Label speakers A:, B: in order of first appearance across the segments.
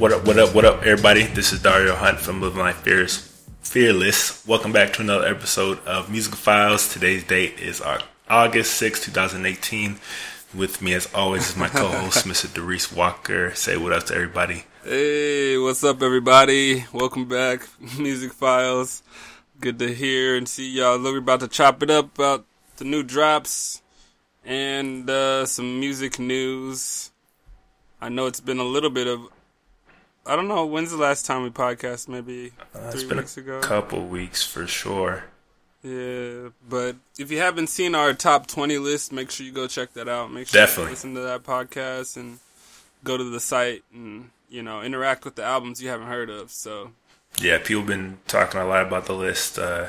A: What up, what up, what up, everybody? This is Dario Hunt from Living Life Fears, Fearless. Welcome back to another episode of Musical Files. Today's date is August 6, 2018. With me, as always, is my co host, Mr. Darius Walker. Say what up to everybody.
B: Hey, what's up, everybody? Welcome back, Music Files. Good to hear and see y'all. Look, we're about to chop it up about the new drops and uh, some music news. I know it's been a little bit of I don't know. When's the last time we podcast? Maybe
A: Uh,
B: three weeks
A: a
B: ago.
A: couple weeks for sure.
B: Yeah, but if you haven't seen our top twenty list, make sure you go check that out. Make sure
A: Definitely.
B: you listen to that podcast and go to the site and you know interact with the albums you haven't heard of. So
A: Yeah, people been talking a lot about the list. Uh,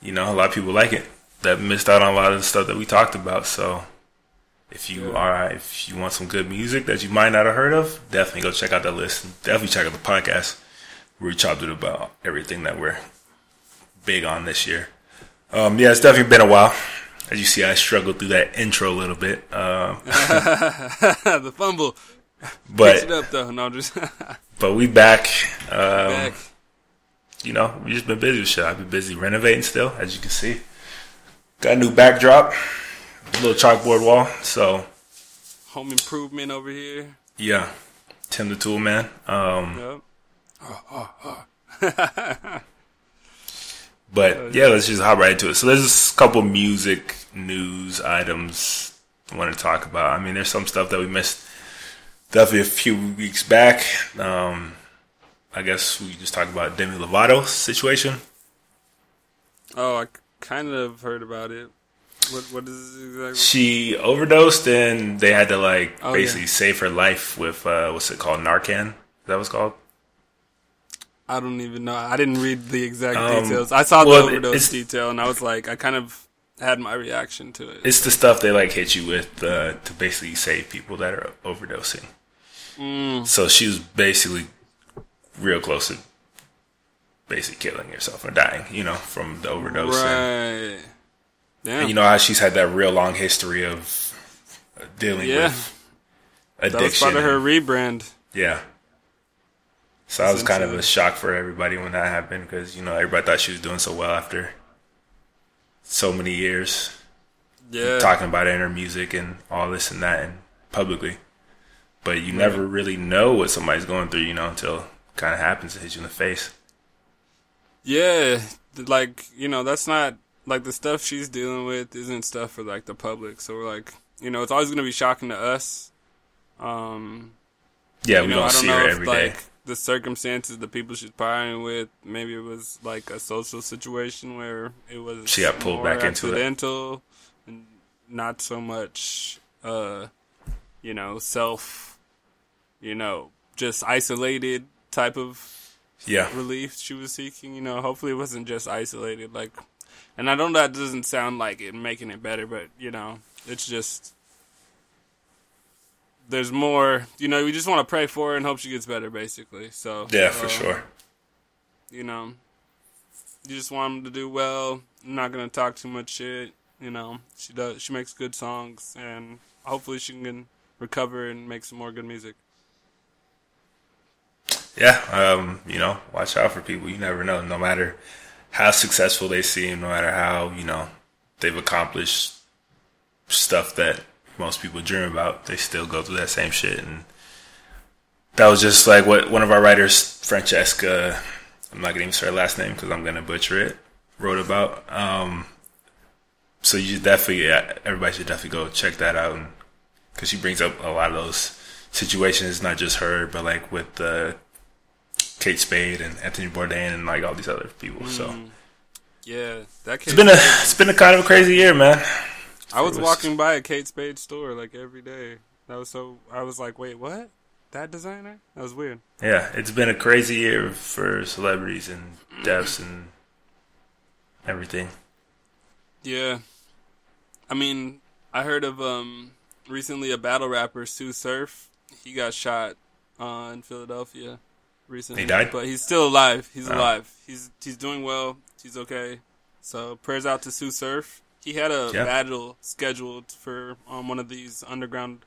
A: you know, a lot of people like it that missed out on a lot of the stuff that we talked about. So, if you are if you want some good music that you might not have heard of, definitely go check out that list. Definitely check out the podcast. We chopped it about everything that we're big on this year. Um, yeah, it's definitely been a while. As you see, I struggled through that intro a little bit, um,
B: the fumble, fix it
A: but
B: up though. No, just
A: but we back. Um,
B: back.
A: you know, we just been busy with shit. I've been busy renovating still, as you can see. Got a new backdrop, little chalkboard wall. So
B: Home improvement over here.
A: yeah, Tim the Tool Man. Um,
B: Yep.
A: but yeah, let's just hop right into it. So there's a couple music news items I want to talk about. I mean, there's some stuff that we missed definitely a few weeks back. Um, I guess we just talked about Demi Lovato's situation.
B: Oh, I kind of heard about it. What what is exactly?
A: She overdosed and they had to like
B: Oh,
A: basically
B: yeah.
A: save her life with uh, what's it called Narcan? Is that was called?
B: I don't even know. I didn't read the exact
A: Um,
B: details. I saw
A: well,
B: the overdose detail, and I was like, I kind of had my reaction to it.
A: It's the stuff they like hit you with uh, to basically save people that are overdosing.
B: Mm.
A: So she was basically real close to basically killing herself or dying, you know, from the overdose. And,
B: Right. Damn.
A: and you know how she's had that real long history of dealing
B: Yeah.
A: with
B: that was part of her rebrand.
A: Yeah. So that was kind of a shock for everybody when that happened because you know everybody thought she was doing so well after so many years
B: Yeah.
A: talking about it in her music and all this and that and publicly. But you never really know what somebody's going through, you know, until it kind of happens and hits you in the face.
B: Yeah. Like, you know, that's not like the stuff she's dealing with isn't stuff for like the public. So we're like, you know, it's always going to be shocking to us. Um,
A: Yeah, we
B: know,
A: don't
B: I don't
A: see
B: know
A: her
B: if
A: every day.
B: like the circumstances, the people she's partying with, maybe it was like a social situation where it was
A: She got pulled back into it.
B: accidental and not so much, uh, you know, self, you know, just isolated type of
A: Yeah,
B: relief she was seeking. You know, hopefully it wasn't just isolated. Like, and I don't know that doesn't sound like it making it better, but you know, it's just there's more. You know, we just want to pray for her and hope she gets better, basically. So
A: yeah, for
B: uh,
A: sure.
B: You know, you just want them to do well. I'm not gonna talk too much shit. You know, she does. She makes good songs, and hopefully she can recover and make some more good music.
A: Yeah, um, you know, watch out for people. You never know. No matter how successful they seem, no matter how you know they've accomplished stuff that most people dream about, they still go through that same shit. And that was just like what one of our writers, Francesca, I'm not gonna say her last name because I'm gonna butcher it, wrote about. Um, so you definitely, yeah, everybody should definitely go check that out, because she brings up a lot of those situations, not just her, but like with uh, Kate Spade and Anthony Bourdain and like all these other people. So
B: Yeah, that
A: it's been a it's been a kind of a crazy year, man.
B: I was
A: was-
B: walking by a Kate Spade store like every day. That was so. I was like, wait, what? That designer? That was weird.
A: Yeah, it's been a crazy year for celebrities and deaths and everything.
B: Yeah, I mean, I heard of um recently a battle rapper Tsu Surf. He got shot uh, in Philadelphia recently.
A: He died?
B: but he's still alive. He's
A: Oh.
B: alive. He's he's doing well. He's okay. So prayers out to Tsu Surf. He had a
A: Yeah.
B: battle scheduled for um, one of these underground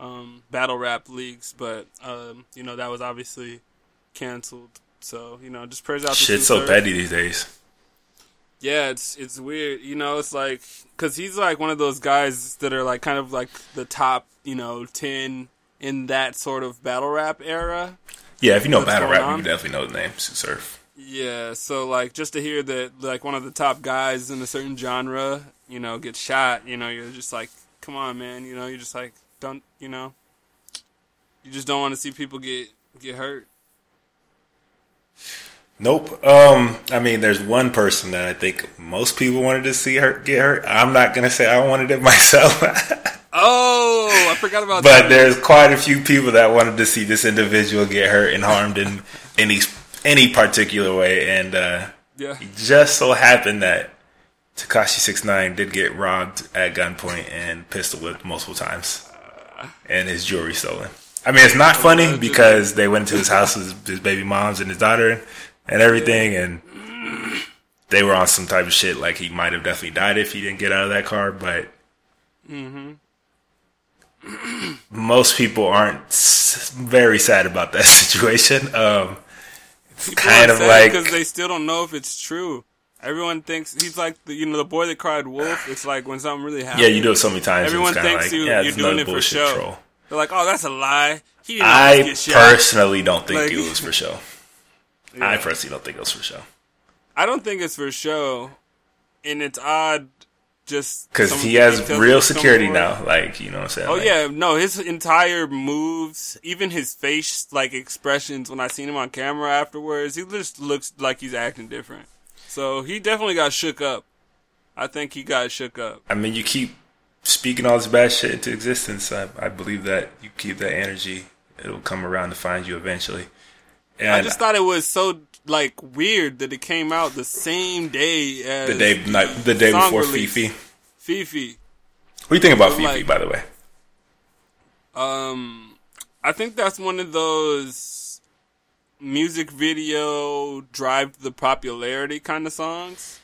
B: um, battle rap leagues, but um, you know that was obviously canceled. So you know, just prayers out. to
A: Shit's
B: Sue
A: so
B: Surf.
A: petty these days.
B: Yeah, it's it's weird. You know, it's like because he's like one of those guys that are like kind of like the top, you know, ten in that sort of battle rap era.
A: Yeah, if you know battle rap,
B: on?
A: you definitely know the name Surf.
B: Yeah, so like just to hear that like one of the top guys in a certain genre, you know, get shot, you know, you're just like, come on, man, you know, you're just like, don't, you know, you just don't want to see people get get hurt.
A: Nope. Um, I mean, there's one person that I think most people wanted to see her get hurt. I'm not gonna say I wanted it myself,
B: Oh, I forgot about
A: but
B: that.
A: But there's quite a few people that wanted to see this individual get hurt and harmed in any any particular way. And uh,
B: yeah,
A: it just so happened that Tekashi Six Nine did get robbed at gunpoint and pistol whipped multiple times, and his jewelry stolen. I mean, it's not funny because they went to his house with his baby moms and his daughter and everything, and they were on some type of shit like he might have definitely died if he didn't get out of that car. But most people aren't very sad about that situation. Um, it's kind of like
B: because they still don't know if it's true. Everyone thinks he's like the you know the boy that cried wolf. It's like when something really happens.
A: yeah, you do it so many times.
B: Everyone thinks
A: like,
B: you-
A: yeah,
B: you're doing it for show.
A: troll.
B: They're like, oh, that's a lie. He didn't
A: I
B: get shot.
A: personally don't think
B: Like-
A: it was for show. I personally don't think it was for show
B: I don't think it's for show, and it's odd. Just
A: because he has real security now. Like you know what I'm saying?
B: Oh
A: Like,
B: yeah, no, his entire moves, even his face, like expressions when I seen him on camera afterwards, he just looks like he's acting different. So he definitely got shook up. I think he got shook up.
A: I mean, you keep speaking all this bad shit into existence. I, I believe that you keep that energy, it'll come around to find you eventually. And
B: I just thought it was so like weird that it came out the same day as
A: the day, night, the day before
B: release.
A: FEFE.
B: FEFE.
A: What do you think about FEFE,
B: Like-
A: by the way?
B: Um, I think that's one of those music video drive the popularity kind of songs.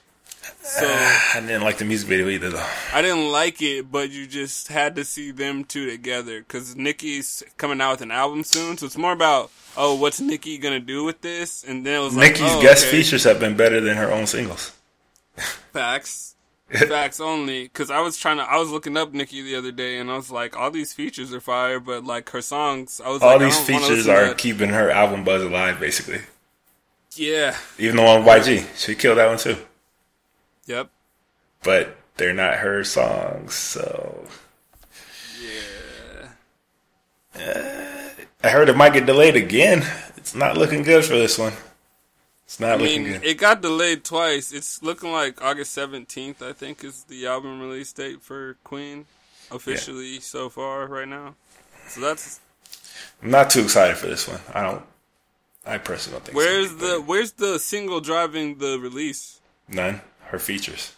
B: So
A: I didn't like the music video either, though.
B: I didn't like it, but you just had to see them two together because Nicki's coming out with an album soon. So it's more about oh, what's Nicki gonna do with this? And then it was like
A: Nicki's
B: oh,
A: guest
B: okay.
A: features have been better than her own singles.
B: facts. Facts only, because I was trying to, I was looking up Nicki the other day, and I was like, all these features are fire, but like her songs, I was
A: All
B: like, I
A: these features are
B: that.
A: keeping her album buzz alive, basically.
B: yeah,
A: Even the one with YG, she killed that one too.
B: Yep,
A: But they're not her songs, so
B: yeah.
A: Uh, I heard it might get delayed again. It's not looking good for this one. It's not
B: I
A: looking
B: mean,
A: good.
B: it got delayed twice. It's looking like August seventeenth. I think is the album release date for Queen, officially so far right now. So that's
A: I'm not too excited for this one. I don't. I personally don't think.
B: where's
A: gonna
B: the where's the single driving the release,
A: none? Her features.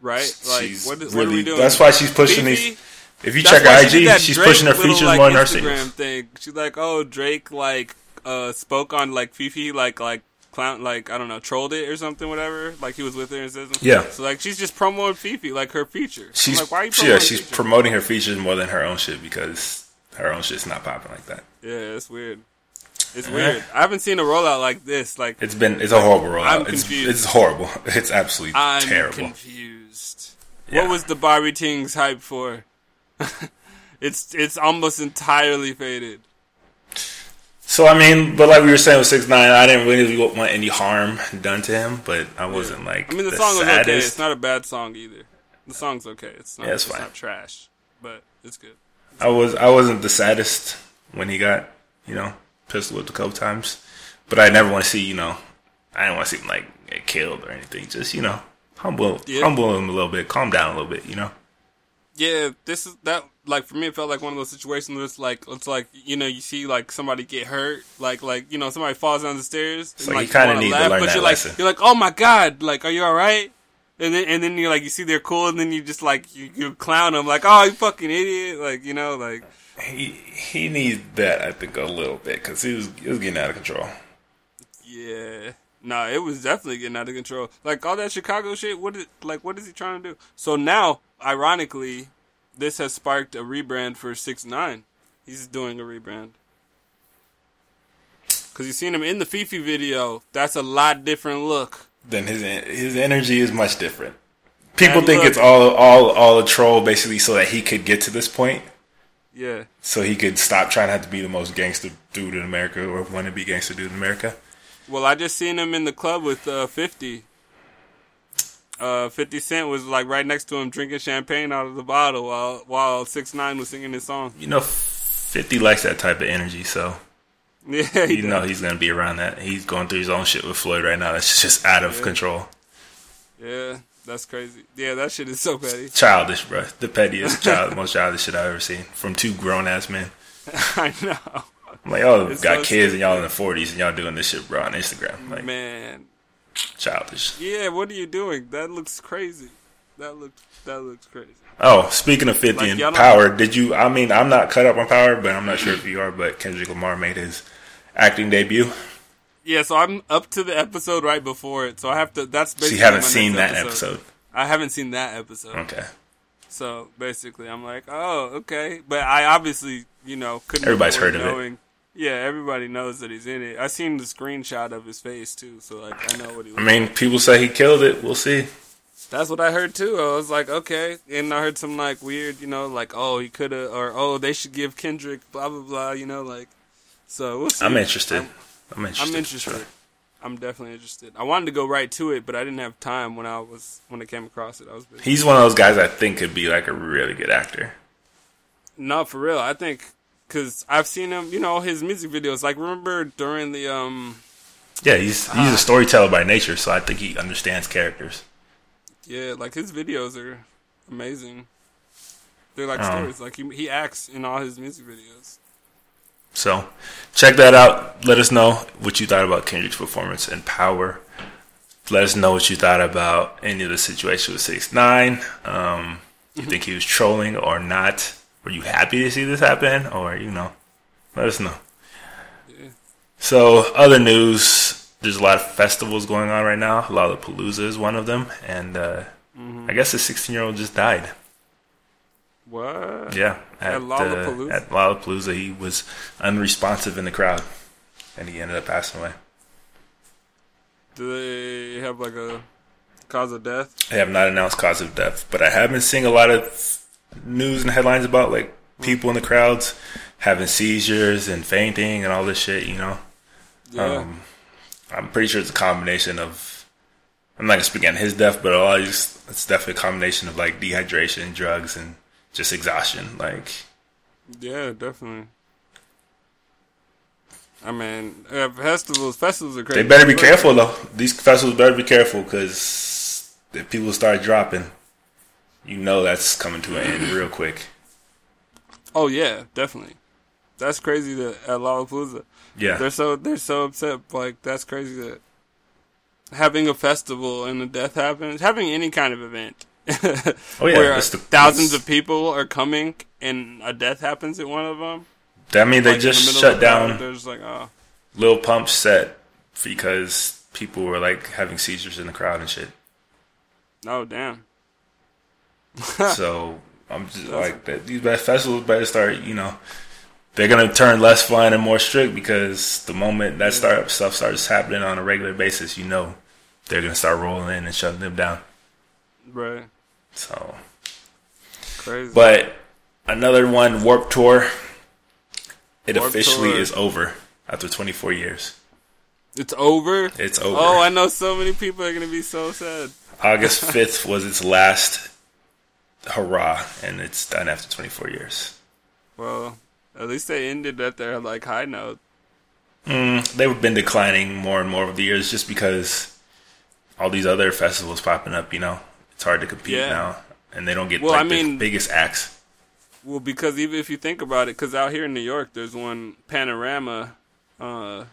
B: right? Like
A: she's
B: what, is,
A: really.
B: what are we doing?
A: That's why she's pushing these. If you
B: That's
A: check her IG,
B: that
A: she's
B: Drake
A: pushing her features
B: like,
A: more than her singles.
B: thing. She's like, oh, Drake like uh spoke on like FEFE like like clown like I don't know trolled it or something whatever like he was with her and says
A: Yeah.
B: So like she's just promoting FEFE like her feature.
A: She's
B: I'm like, why are you promoting
A: yeah, she's
B: feature?
A: promoting her features more than her own shit because her own shit's not popping like that.
B: Yeah, it's weird. It's weird. I haven't seen a rollout like this. Like
A: It's been it's a horrible rollout.
B: I'm
A: it's,
B: confused.
A: it's horrible. It's absolutely
B: I'm
A: terrible.
B: confused.
A: Yeah.
B: What was the Barbie Tingz hype for? it's it's almost entirely faded.
A: So I mean, but like we were saying with six nine, I didn't really want any harm done to him, but I wasn't like
B: I mean, the,
A: the
B: song was okay. It's not a bad song either. The song's okay. It's not.
A: Yeah, it's
B: it's
A: fine.
B: not trash, but it's good.
A: I was I wasn't the saddest when he got you know pistol whipped a couple times, but I never want to see you know I didn't want to see him like get killed or anything. Just you know humble
B: Yeah.
A: humble him a little bit, calm down a little bit. You know.
B: Yeah, this is that. Like for me, it felt like one of those situations where it's like it's like you know you see like somebody get hurt, like like you know somebody falls down the stairs. and,
A: like you kinda
B: wanna
A: need to learn
B: but
A: that
B: you're like you're like oh my god, like are you all right? And then and then you're like you see they're cool, and then you just like you, you clown them like oh you fucking idiot, like you know like
A: He he needs that I think a little bit because he was he was getting out of control.
B: Yeah. No, it was definitely getting out of control. Like all that Chicago shit, what is like what is he trying to do? So now, ironically, this has sparked a rebrand for Six Nine. He's doing a rebrand. Cause you seen him in the FEFE video. That's a lot different look.
A: Then his his energy is much different. People
B: And
A: think
B: look-
A: it's all all all a troll, basically, so that he could get to this point,
B: Yeah.
A: so he could stop trying to have to be the most gangster dude in America or want to be gangster dude in America.
B: Well, I just seen him in the club with uh, 50. Uh, 50 Cent was like right next to him drinking champagne out of the bottle while while Six Nine was singing his song.
A: You know, Fifty likes that type of energy, so
B: Yeah, he
A: you know he's gonna be around that. He's going through his own shit with Floyd right now. That's just out of control.
B: Yeah, that's crazy. Yeah, that shit is so petty.
A: Childish, bro. The pettiest, child, most childish shit I've ever seen from two grown ass men.
B: I know.
A: I'm like, oh,
B: It's
A: got
B: so
A: kids and y'all in the 40s and y'all doing this shit, bro, on Instagram. Like,
B: Man.
A: childish.
B: Yeah, what are you doing? That looks crazy. That looks that looks crazy.
A: Oh, speaking of 50
B: Like,
A: and Power, did you? I mean, I'm not cut up on Power, but I'm not sure if you are. But Kendrick Lamar made his acting debut.
B: Yeah, so I'm up to the episode right before it, so I have to. That's basically.
A: So you haven't seen that episode.
B: I haven't seen that episode.
A: Okay.
B: So basically, I'm like, oh, okay. But I obviously, you know, couldn't.
A: Everybody's heard of it.
B: Yeah, everybody knows that he's in it. I seen the screenshot of his face too, so like I know what he.
A: Was.
B: I
A: mean, people say he killed it. We'll see.
B: That's what I heard too. I was like, okay, and I heard some like weird, you know, like oh he could have, or oh they should give Kendrick blah blah blah, you know, like. So we'll see.
A: I'm interested. I'm, interested.
B: I'm interested. I'm definitely interested. I wanted to go right to it, but I didn't have time when I was when I came across it. I was busy.
A: He's one of those guys I think could be like a really good actor.
B: No, for real. I think because I've seen him. You know his music videos. Like remember during the um
A: Yeah, he's he's a storyteller by nature, so I think he understands characters.
B: yeah like his videos are amazing. They're like
A: Um,
B: stories. Like he he acts in all his music videos.
A: So check that out. Let us know what you thought about Kendrick's performance and power. Let us know what you thought about any of the situation with six nine. Um, you think he was trolling or not? Were you happy to see this happen, or you know? Let us know.
B: Yeah.
A: So other news, there's a lot of festivals going on right now. Lollapalooza is one of them, and uh, I guess the 16 year old just died.
B: What?
A: Yeah,
B: At
A: uh,
B: Lollapalooza?
A: at Lollapalooza, he was unresponsive in the crowd, and he ended up passing away.
B: Do they have like a cause of death?
A: They have not announced cause of death, but I have been seeing a lot of news and headlines about like people in the crowds having seizures and fainting and all this shit. You know,
B: Yeah.
A: um, I'm pretty sure it's a combination of. I'm not gonna speak on his death, but a lot it's definitely a combination of like dehydration, drugs, and just exhaustion. Like,
B: yeah, definitely. I mean, uh, festivals festivals are crazy.
A: they better be careful though. These festivals better be careful because if people start dropping, you know that's coming to an end real quick.
B: Oh yeah, definitely. That's crazy that at Lollapalooza.
A: Yeah,
B: They're so they're so upset. Like that's crazy that having a festival and a death happens, having any kind of event,
A: Oh, yeah,
B: where
A: the-
B: thousands of people are coming and a death happens at one of them.
A: I mean they
B: like, in the
A: just shut down
B: They're just like, oh,
A: Lil Pump's set because people were like having seizures in the crowd and shit.
B: oh damn.
A: so I'm just like that. These best festivals better start. You know, they're gonna turn less fun and more strict because the moment that start stuff starts happening on a regular basis, you know, they're gonna start rolling in and shutting them down.
B: Right.
A: So,
B: Crazy.
A: but another one, Warp Tour. It
B: Warped
A: officially
B: Tour.
A: is over after 24 years.
B: it's over.
A: It's over.
B: Oh, I know so many people are gonna be so sad.
A: August 5th was its last hurrah, and it's done after 24 years.
B: Well, at least they ended at their like high note.
A: Mm, they've been declining more and more over the years just because all these other festivals popping up, you know, it's hard to compete
B: Yeah.
A: now, and they don't get
B: Well,
A: like
B: I
A: the
B: mean-
A: biggest acts.
B: Well, because even if you think about it, because out here in New York, there's one Panorama, uh,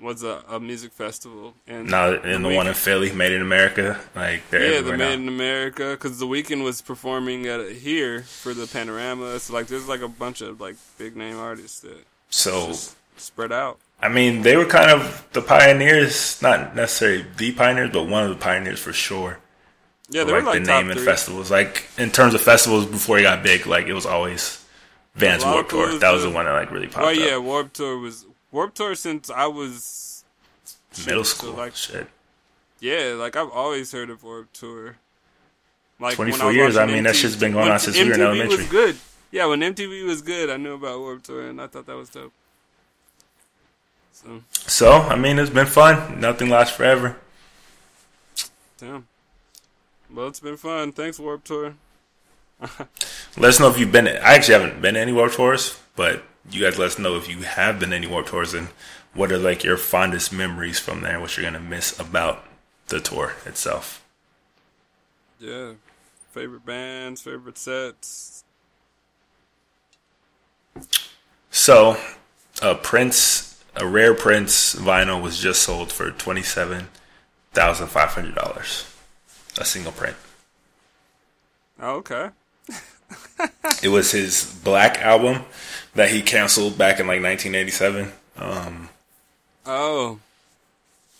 B: was a, a music festival, and
A: Now, and the one in Philly, Made in America, like they're
B: yeah, the Made
A: now.
B: in America, because the Weeknd was performing at here for the Panorama. So like, there's like a bunch of like big name artists that
A: So,
B: spread out.
A: I mean, they were kind of the pioneers, not necessarily the pioneers, but one of the pioneers for sure.
B: Yeah, they were
A: like,
B: like
A: the name in
B: three.
A: festivals. Like in terms of festivals before he got big, like it was always Vans Warped Tour. That was the one that like really popped
B: Well, yeah,
A: up.
B: Warp Tour was Warp Tour since I was
A: Middle
B: so,
A: school,
B: like-
A: shit.
B: yeah, like I've always heard of Warp Tour. Like
A: 24 years, I mean, that shit's been going on since we were in elementary.
B: Was good. Yeah, when MTV was good, I knew about Warp Tour, and I thought that was dope. So,
A: So I mean, it's been fun. Nothing lasts forever.
B: damn. Well, it's been fun. Thanks, Warp Tour.
A: Let us know if you've been. I actually haven't been to any Warped Tours, but you guys let us know if you have been to any Warped Tours and what are like your fondest memories from there. What you're gonna miss about the tour itself.
B: Yeah. Favorite bands, favorite sets.
A: So, a Prince, a rare Prince vinyl was just sold for twenty seven thousand five hundred dollars, a single print.
B: Oh, okay.
A: It was his Black album that he canceled back in like 1987. Um,
B: Oh,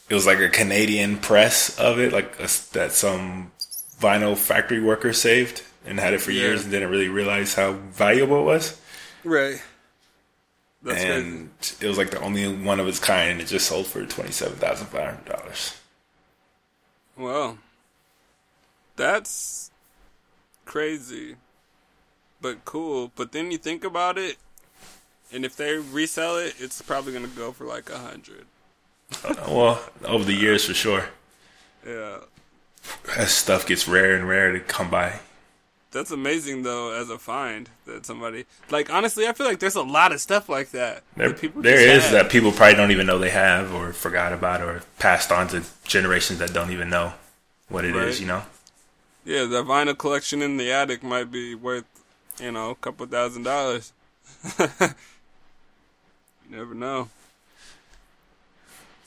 A: it was like a Canadian press of it, like a, that some vinyl factory worker saved and had it for
B: Yeah.
A: years and didn't really realize how valuable it was.
B: right. That's crazy.
A: and it was like the only one of its kind, and it just sold for twenty seven thousand five hundred dollars.
B: Well, that's crazy, but cool. But then you think about it, and if they resell it, it's probably gonna go for like a hundred.
A: Uh, well, over the years, for sure,
B: Yeah,
A: as stuff gets rare and rare to come by.
B: that's amazing though as a find that somebody like. Honestly, I feel like there's a lot of stuff like that.
A: There,
B: that people
A: there is
B: have.
A: that people probably don't even know they have, or forgot about, or passed on to generations that don't even know what it is.
B: Right.
A: You know,
B: Yeah, the vinyl collection in the attic might be worth, you know, a couple thousand dollars. you never know.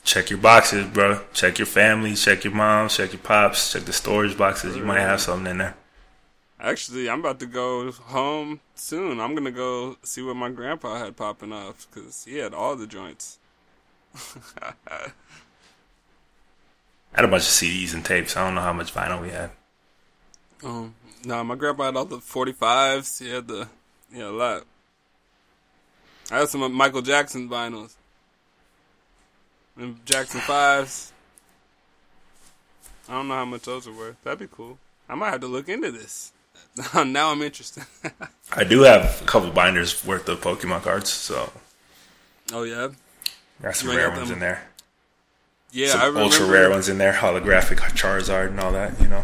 A: check your boxes, bro. Check your family. Check your moms. Check your pops. Check the storage boxes. You might have something in there.
B: Actually, I'm about to go home soon. I'm gonna go see what my grandpa had popping off because he had all the joints.
A: I had a bunch of CDs and tapes. I don't know how much vinyl we had.
B: Um, no, my grandpa had all the 45s. He had the, yeah, a lot. I had some Michael Jackson vinyls. And Jackson 5s. I don't know how much those are worth. That'd be cool. I might have to look into this. now I'm interested.
A: I do have a couple binders worth of Pokemon cards, so
B: oh, yeah?
A: got some rare ones
B: them-
A: in there.
B: Yeah,
A: some
B: I remember.
A: ultra rare ones in there, holographic Charizard and all that. You know,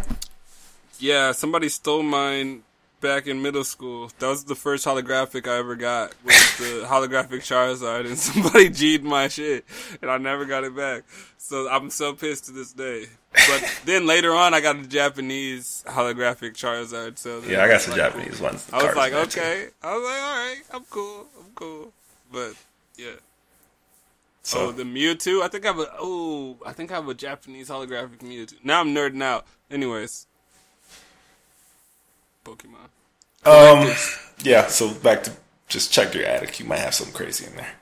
B: Yeah, somebody stole mine back in middle school. That was the first holographic I ever got. Was the holographic Charizard, and somebody G'd my shit, and I never got it back. So I'm so pissed to this day. But then later on, I got a Japanese holographic Charizard. So
A: yeah, I got some
B: like,
A: Japanese ones.
B: I was like, okay. I was like, all right, I'm cool, I'm cool. But yeah.
A: So
B: oh, the Mewtwo. I think I have a. Oh, I think I have a Japanese holographic Mewtwo. Now I'm nerding out. Anyways, Pokemon.
A: Um, yeah. So back to just check your attic. You might have something crazy in there.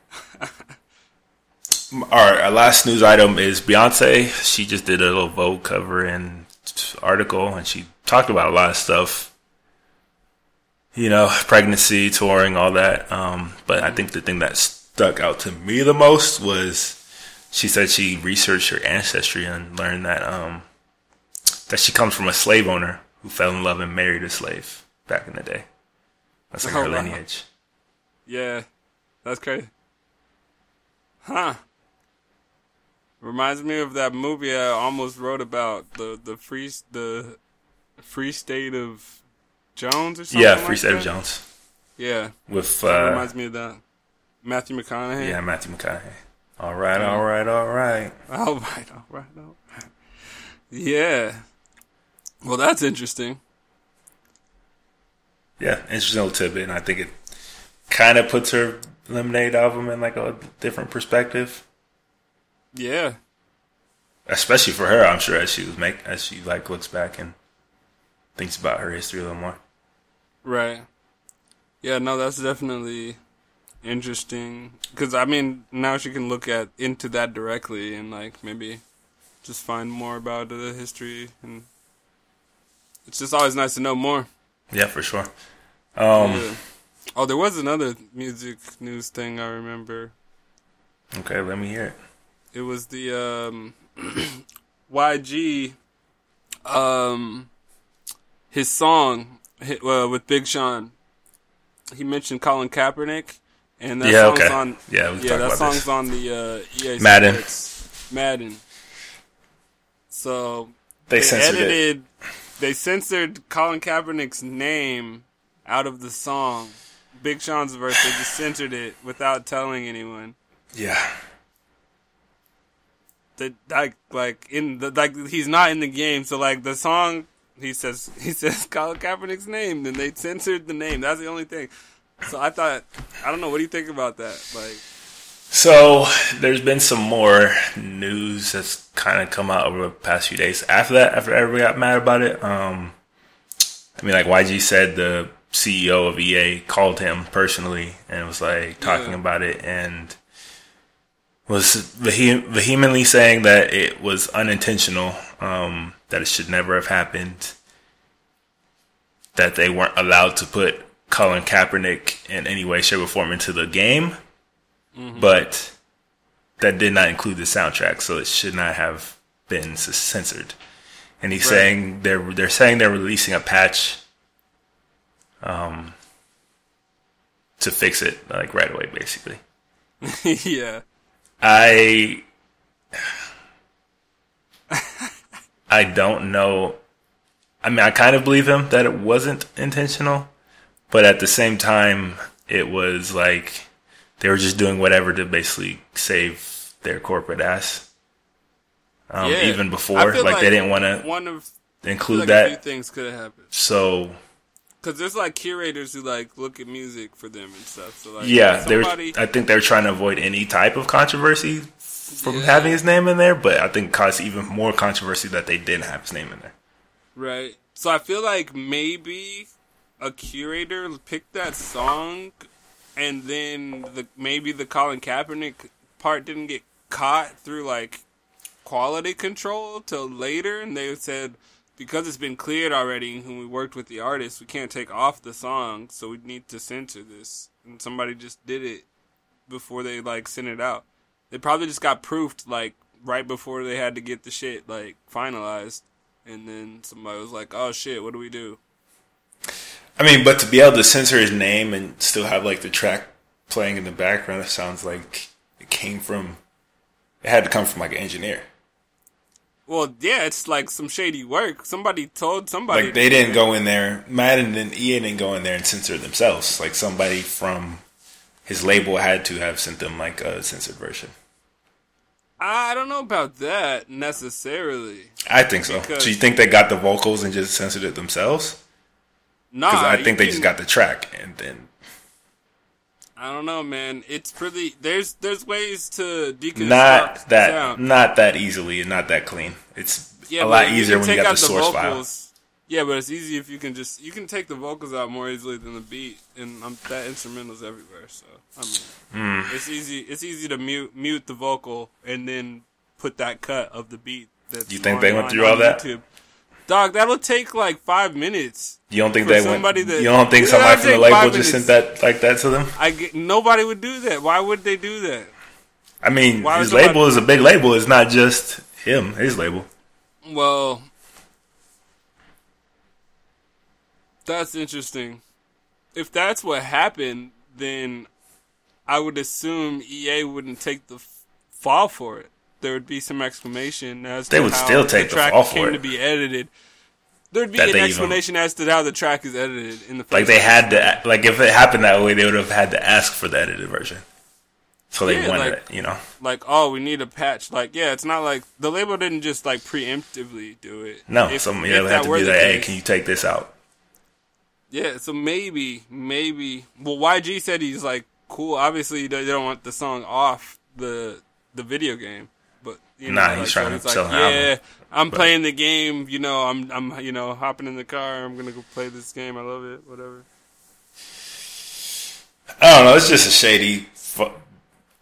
A: All right. Our last news item is Beyonce. She just did a little Vogue cover and article, and she talked about a lot of stuff. You know, pregnancy, touring, all that. Um, but I think the thing that stuck out to me the most was she said she researched her ancestry and learned that um, that she comes from a slave owner who fell in love and married a slave back in the day. That's like
B: Oh,
A: her
B: wow.
A: lineage.
B: Yeah, that's crazy. Huh. Reminds me of that movie I almost wrote about the the free the free state of Jones or something.
A: Yeah,
B: like
A: Free State of? Jones
B: Yeah,
A: with uh,
B: reminds me of that. Matthew McConaughey.
A: yeah Matthew McConaughey. All right, all right, all right.
B: All right, all right, all right. Yeah. Well, that's interesting.
A: Yeah, interesting little tidbit, and I think it kind of puts her Lemonade album in like a different perspective,
B: Yeah.
A: especially for her. I'm sure as she was make as she like looks back and thinks about her history a little more.
B: Right. Yeah, no, that's definitely interesting. Because, I mean, now she can look at into that directly and, like, maybe just find more about the history and it's just always nice to know more.
A: Yeah, for sure. Um,
B: Yeah. Oh, there was another music news thing I remember.
A: Okay, let me hear it.
B: It was the um, YG, um, his song uh, with Big Sean. He mentioned Colin Kaepernick, and that
A: Yeah,
B: song's
A: okay.
B: on.
A: Yeah,
B: yeah, that song's
A: this.
B: on the uh, EA
A: Madden.
B: Sports Madden. So
A: They censored it.
B: They censored Colin Kaepernick's name out of the song. Big Sean's verse. They just censored it without telling anyone.
A: Yeah.
B: the like like in the like he's not in the game. So like the song he says he says Colin Kaepernick's name, then they censored the name. That's the only thing. So I thought I don't know. What do you think about that? Like
A: So there's been some more news that's kind of come out over the past few days. After that, after everybody got mad about it, um, I mean, like YG said, the CEO of EA called him personally and was like talking
B: Yeah.
A: about it and was vehe- vehemently saying that it was unintentional, um, that it should never have happened, that they weren't allowed to put Colin Kaepernick in any way, shape, or form into the game but that did not include the soundtrack, so it should not have been censored. And he's
B: Right.
A: saying they're they're saying they're releasing a patch, um, to fix it like right away, basically.
B: yeah,
A: I I don't know. I mean, I kind of believe him that it wasn't intentional, but at the same time, it was like they were just doing whatever to basically save their corporate ass. Um,
B: yeah.
A: even before,
B: feel
A: like, they didn't want to
B: One of
A: include
B: like
A: that.
B: things could have happened
A: So
B: because there's like curators who like look at music for them and stuff. So like
A: yeah, they were, I think they're trying to avoid any type of controversy from
B: Yeah.
A: having his name in there, but I think it caused even more controversy that they didn't have his name in there.
B: Right. So I feel like maybe a curator picked that song, and then the maybe the Colin Kaepernick part didn't get caught through like quality control till later, and they said because it's been cleared already and we worked with the artist, we can't take off the song, so we need to censor this. And somebody just did it before they like sent it out. They probably just got proofed like right before they had to get the shit like finalized. And then somebody was like, "Oh shit, what do we do?"
A: I mean, but to be able to censor his name and still have like the track playing in the background, it sounds like it came from. It had to come from like an engineer.
B: Well, yeah, it's like some shady work. Somebody told somebody.
A: Like they didn't go in there. Madden and EA didn't go in there and censor themselves. Like somebody from his label had to have sent them like a censored version.
B: I don't know about that necessarily.
A: I think so.
B: Do
A: so you think they got the vocals and just censored it themselves?
B: Nah,
A: Because I think they
B: can-
A: just got the track and then
B: I don't know, man. It's pretty. There's there's ways to deconstruct
A: not that
B: sound.
A: not that easily and not that clean. It's
B: Yeah,
A: a lot easier
B: can
A: when you got
B: out
A: the source file.
B: vocals. Yeah, but it's easy if you can just you can take the vocals out more easily than the beat, and um, that instrumental's everywhere. So I mean,
A: Hmm.
B: it's easy. It's easy to mute mute the vocal and then put that cut of the beat. That's
A: You think they went through all that?
B: YouTube. Dog, that'll take like five minutes.
A: You don't think that
B: somebody
A: went?
B: that-
A: you don't think somebody from the label just sent that like that to them?
B: I get, nobody would do that. Why would they do that?
A: I mean,
B: Why
A: his label is a big label. It's not just him. His label.
B: Well, that's interesting. If that's what happened, then I would assume EA wouldn't take the fall for it. There would be some explanation as
A: They
B: to
A: would
B: how
A: still take the
B: track came
A: it.
B: to be edited. There'd be an
A: they even-
B: explanation as to how the track is edited in the
A: Like they had to. Like if it happened that way, they would have had to ask for the edited version. So they
B: Yeah,
A: wanted
B: like-
A: it. You know.
B: like, oh, we need a patch. Like, yeah, it's not like the label didn't just like preemptively do it.
A: No.
B: If-
A: some yeah, they had to be like, hey, can you take this out?
B: Yeah, so maybe, maybe. Well, YG said he's like cool. Obviously, they don't want the song off the the video game, you know,
A: Nah,
B: like,
A: he's
B: so
A: trying to
B: it's like,
A: an
B: yeah,
A: album,
B: I'm
A: but-
B: playing the game. You know, I'm I'm you know hopping in the car. I'm gonna go play this game. I love it. Whatever.
A: I don't know. It's just a shady, fu-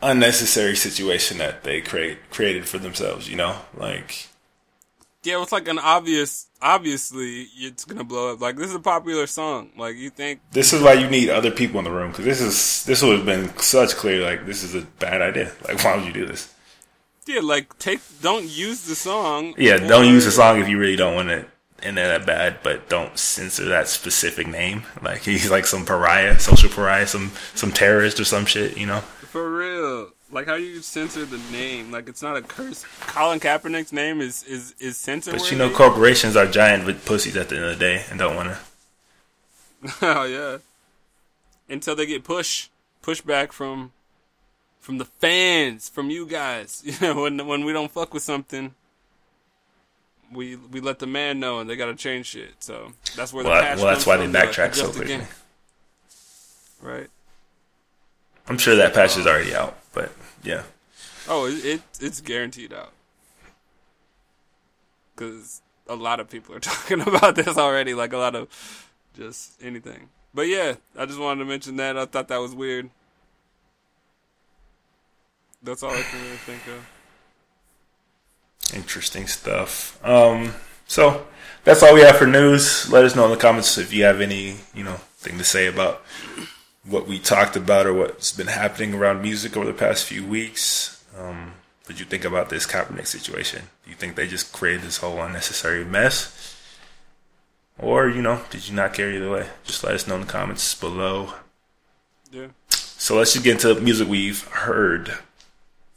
A: unnecessary situation that they create created for themselves. You know, like
B: Yeah, it's like an obvious. Obviously, it's gonna blow up. Like this is a popular song. Like you think
A: This is why you need other people in the room because this is this would have been such clear. Like this is a bad idea. Like why would you do this?
B: Yeah, like take don't use the song.
A: Yeah, don't use the song if you really don't want it in there that bad, but don't censor that specific name. Like he's like some pariah, social pariah, some some terrorist or some shit. You know?
B: For real. Like how you censor the name? Like it's not a curse. Colin Kaepernick's name is is is censored.
A: But you know, corporations are giant with pussies at the end of the day and don't want to.
B: oh yeah. Until they get push pushback from from the fans, from you guys. You know, when when we don't fuck with something, we we let the man know and they gotta change shit. So that's where the
A: Well,
B: patch
A: well, that's why they backtrack so quickly.
B: again. Right.
A: I'm sure that patch is um, already out, but yeah.
B: Oh, it, it it's guaranteed out. Cause a lot of people are talking about this already, like a lot of just anything. But yeah, I just wanted to mention that. I thought that was weird. That's all I can really think of.
A: Interesting stuff. Um, so that's all we have for news. Let us know in the comments if you have any, you know, thing to say about what we talked about or what's been happening around music over the past few weeks. Um, what you think about this Kaepernick situation? Do you think they just created this whole unnecessary mess? Or, you know, did you not care either way? Just let us know in the comments below.
B: Yeah.
A: So let's just get into the music we've heard.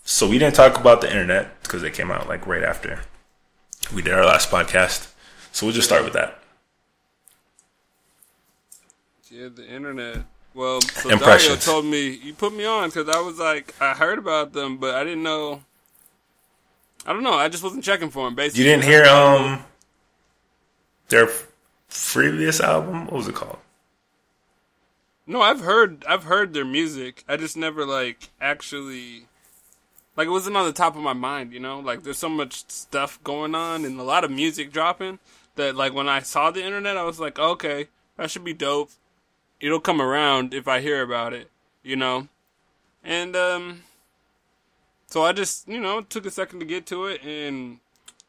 A: So we didn't talk about the internet because it came out like right after we did our last podcast. So we'll just start with that.
B: Yeah, the internet. Well, so Dario told me you put me on because I was like, I heard about them, but I didn't know. I don't know. I just wasn't checking for them. Basically,
A: You didn't hear um their previous album? What was it called?
B: No, I've heard I've heard their music. I just never like actually like it wasn't on the top of my mind, you know? Like there's so much stuff going on and a lot of music dropping that like when I saw the internet I was like, "Okay, that should be dope. It'll come around if I hear about it." You know? And um so I just, you know, took a second to get to it and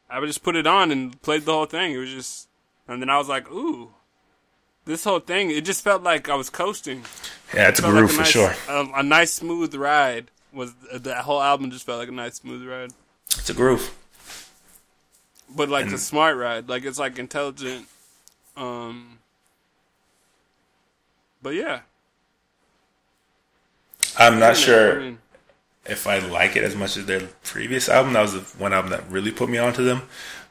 B: I would just put it on and played the whole thing. It was just and then I was like, "Ooh, this whole thing, it just felt like I was coasting.
A: Yeah, it's a
B: Felt
A: groove
B: like
A: for
B: nice,
A: sure.
B: A, a nice smooth ride was that whole album. Just felt like a nice smooth ride,
A: It's a groove.
B: but like a smart ride. Like it's like intelligent. Um, but yeah,
A: I'm not sure if I like it as much as their previous album. That was the one album that really put me onto them.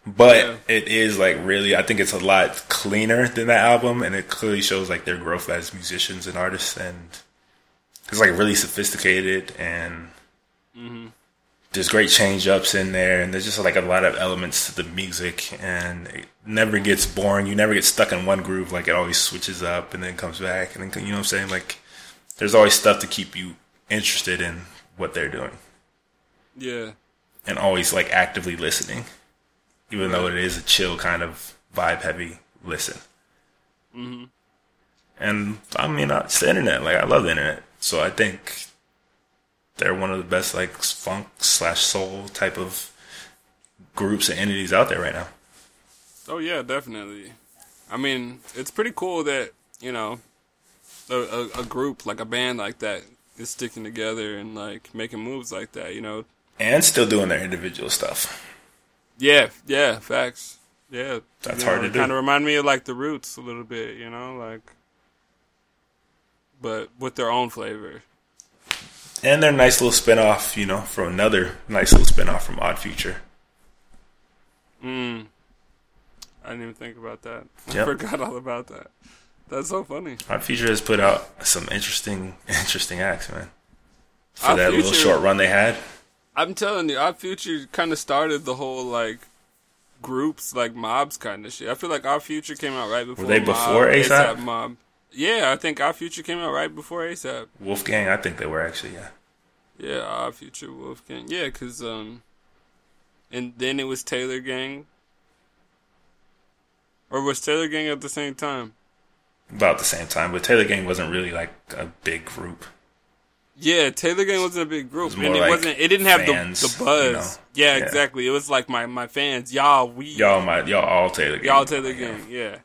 A: But
B: Yeah.
A: it is like really, I think it's a lot cleaner than that album, and it clearly shows like their growth as musicians and artists, and it's like really sophisticated and there's great change ups in there, and there's just like a lot of elements to the music, and it never gets boring. You never get stuck in one groove. Like it always switches up and then comes back, and then you know what I'm saying. Like there's always stuff to keep you interested in what they're doing
B: yeah,
A: and always like actively listening, even though it is a chill kind of vibe heavy listen. Mm-hmm. And I mean, it's the internet. Like I love the internet, so I think they're one of the best like funk slash soul type of groups and entities out there right now.
B: oh yeah, definitely. I mean, it's pretty cool that you know a, a, a group like a band like that is sticking together and like making moves like that. You know,
A: And still doing their individual stuff.
B: Yeah, yeah, facts. Yeah,
A: That's hard to do.
B: Kind of remind me of like the Roots a little bit, you know, like, but with their own flavor.
A: And their nice little spin off, you know, from another nice little spin off from Odd Future.
B: Mm. I didn't even think about that. I forgot all about that. That's so funny.
A: Odd Future has put out some interesting, interesting acts, man. For
B: Odd
A: that little short run they had.
B: I'm telling you, Odd Future kind of started the whole like groups, like mobs kind of shit. I feel like Odd Future came out right before.
A: they
B: Mob,
A: before A$AP?
B: Mob. Yeah, I think Odd Future came out right before ASAP.
A: Wolfgang, I think they were actually, yeah.
B: Yeah, Odd Future Wolfgang. Yeah, cause um, and then it was Taylor Gang. Or was Taylor Gang at the same time?
A: About the same time, but Taylor Gang wasn't really like a big group.
B: Yeah, Taylor Gang wasn't a big group,
A: was
B: and it
A: like
B: wasn't. It didn't have
A: fans,
B: the, the buzz.
A: you know?
B: Yeah,
A: Yeah.
B: exactly. It was like my my fans, y'all. We
A: Y'all, my y'all all Taylor. Gang.
B: y'all Taylor Gang. Yeah.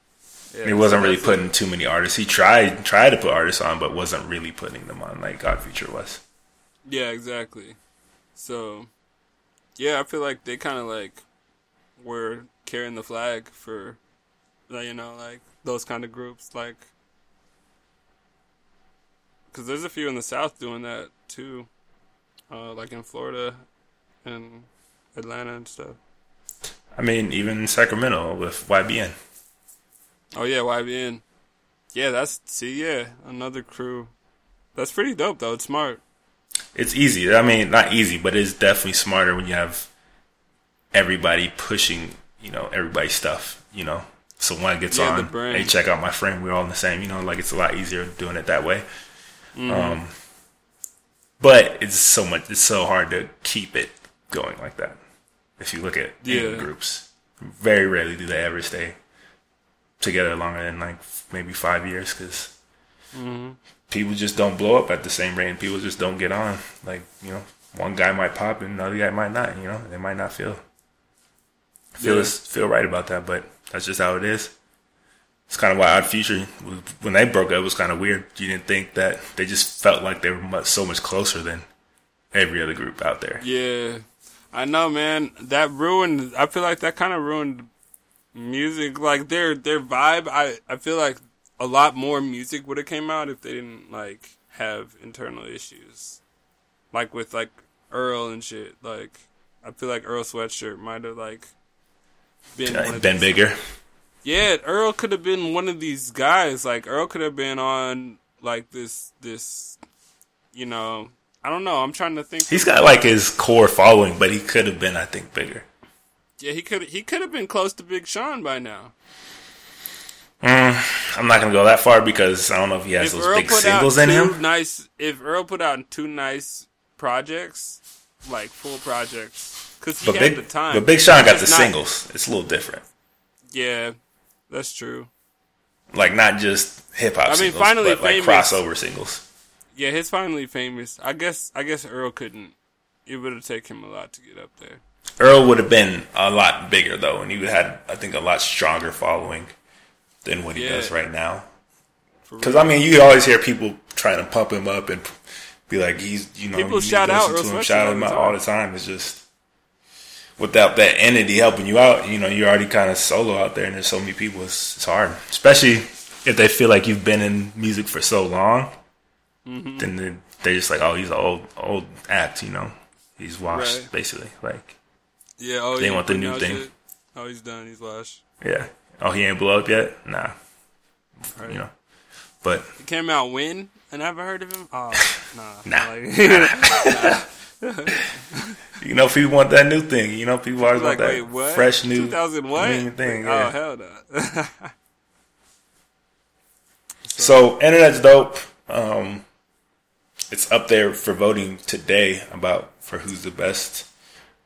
B: Yeah.
A: He wasn't really putting too many artists. He tried tried to put artists on, but wasn't really putting them on like Odd Future was.
B: Yeah, exactly. So, yeah, I feel like they kind of like were carrying the flag for, you know, like those kind of groups, like. Because there's a few in the South doing that too, uh, like in Florida and Atlanta and stuff.
A: I mean, even Sacramento with YBN.
B: Oh yeah, YBN. Yeah, that's see, yeah, another crew. That's pretty dope though. It's smart.
A: It's easy. I mean, not easy, but it's definitely smarter when you have everybody pushing, you know, everybody's stuff, you know. So one gets
B: Yeah,
A: on, hey, check out my friend. We're all in the same, you know. Like it's a lot easier doing it that way.
B: Mm-hmm.
A: Um, but it's so much. It's so hard to keep it going like that. If you look at
B: Yeah.
A: groups, very rarely do they ever stay together longer than like maybe five years because
B: Mm-hmm.
A: people just don't blow up at the same rate. and People just don't get on. Like you know, one guy might pop and another guy might not. You know, they might not feel feel
B: Yeah.
A: feel right about that, but that's just how it is. It's kind of why Odd Future, when they broke up, it was kind of weird. You didn't think that they just felt like they were much, so much closer than every other group out there.
B: Yeah, I know, man. That ruined. I feel like that kind of ruined music. Like their their vibe. I I feel like a lot more music would have came out if they didn't like have internal issues, like with like Earl and shit. Like I feel like Earl Sweatshirt might have like been of
A: been
B: these-
A: bigger.
B: Yeah, Earl could have been one of these guys. Like Earl could have been on like this this you know, I don't know. I'm trying to think.
A: He's got like his core following, but he could have been, I think, bigger.
B: Yeah, he could he could have been close to Big Sean by now.
A: Mm, I'm not gonna go that far because I don't know if he has those big singles in him.
B: nice if Earl put out two nice projects, like full projects, because he
A: But
B: had
A: big,
B: the time.
A: but Big Sean got the
B: not-
A: singles. It's a little different.
B: Yeah, that's true.
A: Like not just hip hop.
B: I mean,
A: singles,
B: finally
A: but like crossover singles.
B: Yeah, his finally famous. I guess I guess Earl couldn't. It would have taken him a lot to get up there.
A: Earl would have been a lot bigger though, and he would have had, I think, a lot stronger following than what he
B: Yeah.
A: does right now. Because. I mean, you always hear people trying to pump him up and be like, he's you know,
B: People
A: you
B: shout out
A: to
B: Earl
A: him, shout
B: all
A: him
B: the
A: out
B: time.
A: all the time. It's just without that entity helping you out, you know, you're already kind of solo out there, and there's so many people. It's, it's hard, especially if they feel like you've been in music for so long.
B: Mm-hmm.
A: Then they- they're just like, oh, he's an old old act, you know. He's washed,
B: Right.
A: basically. Like,
B: yeah, oh,
A: they
B: he
A: want the new thing.
B: Oh, he's done. He's washed.
A: yeah. Oh, he ain't blow up yet? Nah.
B: Right.
A: You know. But
B: He came out when? I never heard of him. Oh, nah.
A: Nah.
B: Like,
A: you know, people want that new thing. You know, people always
B: like
A: want that
B: wait, what?
A: fresh new
B: 2000 what?
A: new thing.
B: Oh hell no.
A: So internet's dope. Um, it's up there for voting today about for who's the best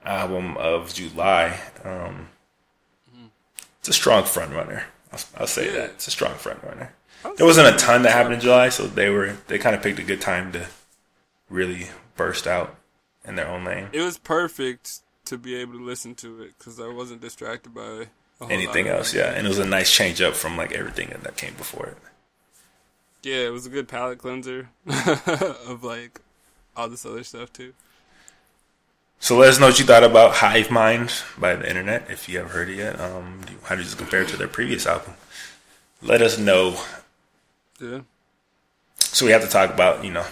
A: album of July. Um, it's a strong front runner. I'll, I'll say
B: Yeah.
A: that it's a strong front runner. There wasn't a ton that happened in July, so they were they kind of picked a good time to really burst out in their own lane.
B: it was perfect to be able to listen to it because I wasn't distracted by
A: Anything else, yeah, and it was a nice change up from like everything that came before it.
B: Yeah, it was a good palate cleanser of like all this other stuff too.
A: So let us know what you thought about Hive Mind by the Internet, if you haven't heard it yet. Um, do- how does it compare to their previous album? Let us know.
B: Yeah.
A: So we have to talk about, you know,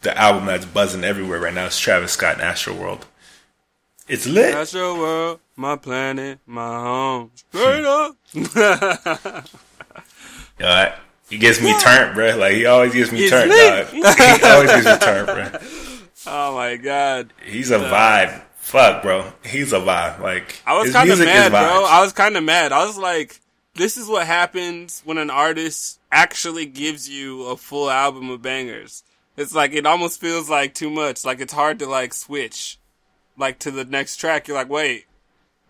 A: the album that's buzzing everywhere right now is Travis Scott and Astro World. It's lit.
B: Your world, my planet, my home. Straight up.
A: You know, I- he gets me turned, bro. Like he always gets me
B: He's
A: turned,
B: lit.
A: dog. he always gets me turned, bro.
B: Oh my god.
A: He's a vibe. Fuck, bro. He's a vibe. Like
B: I was kind of mad, bro. I was kind of mad. I was like, this is what happens when an artist actually gives you a full album of bangers. It's like it almost feels like too much. Like it's hard to like switch like to the next track. You're like, wait.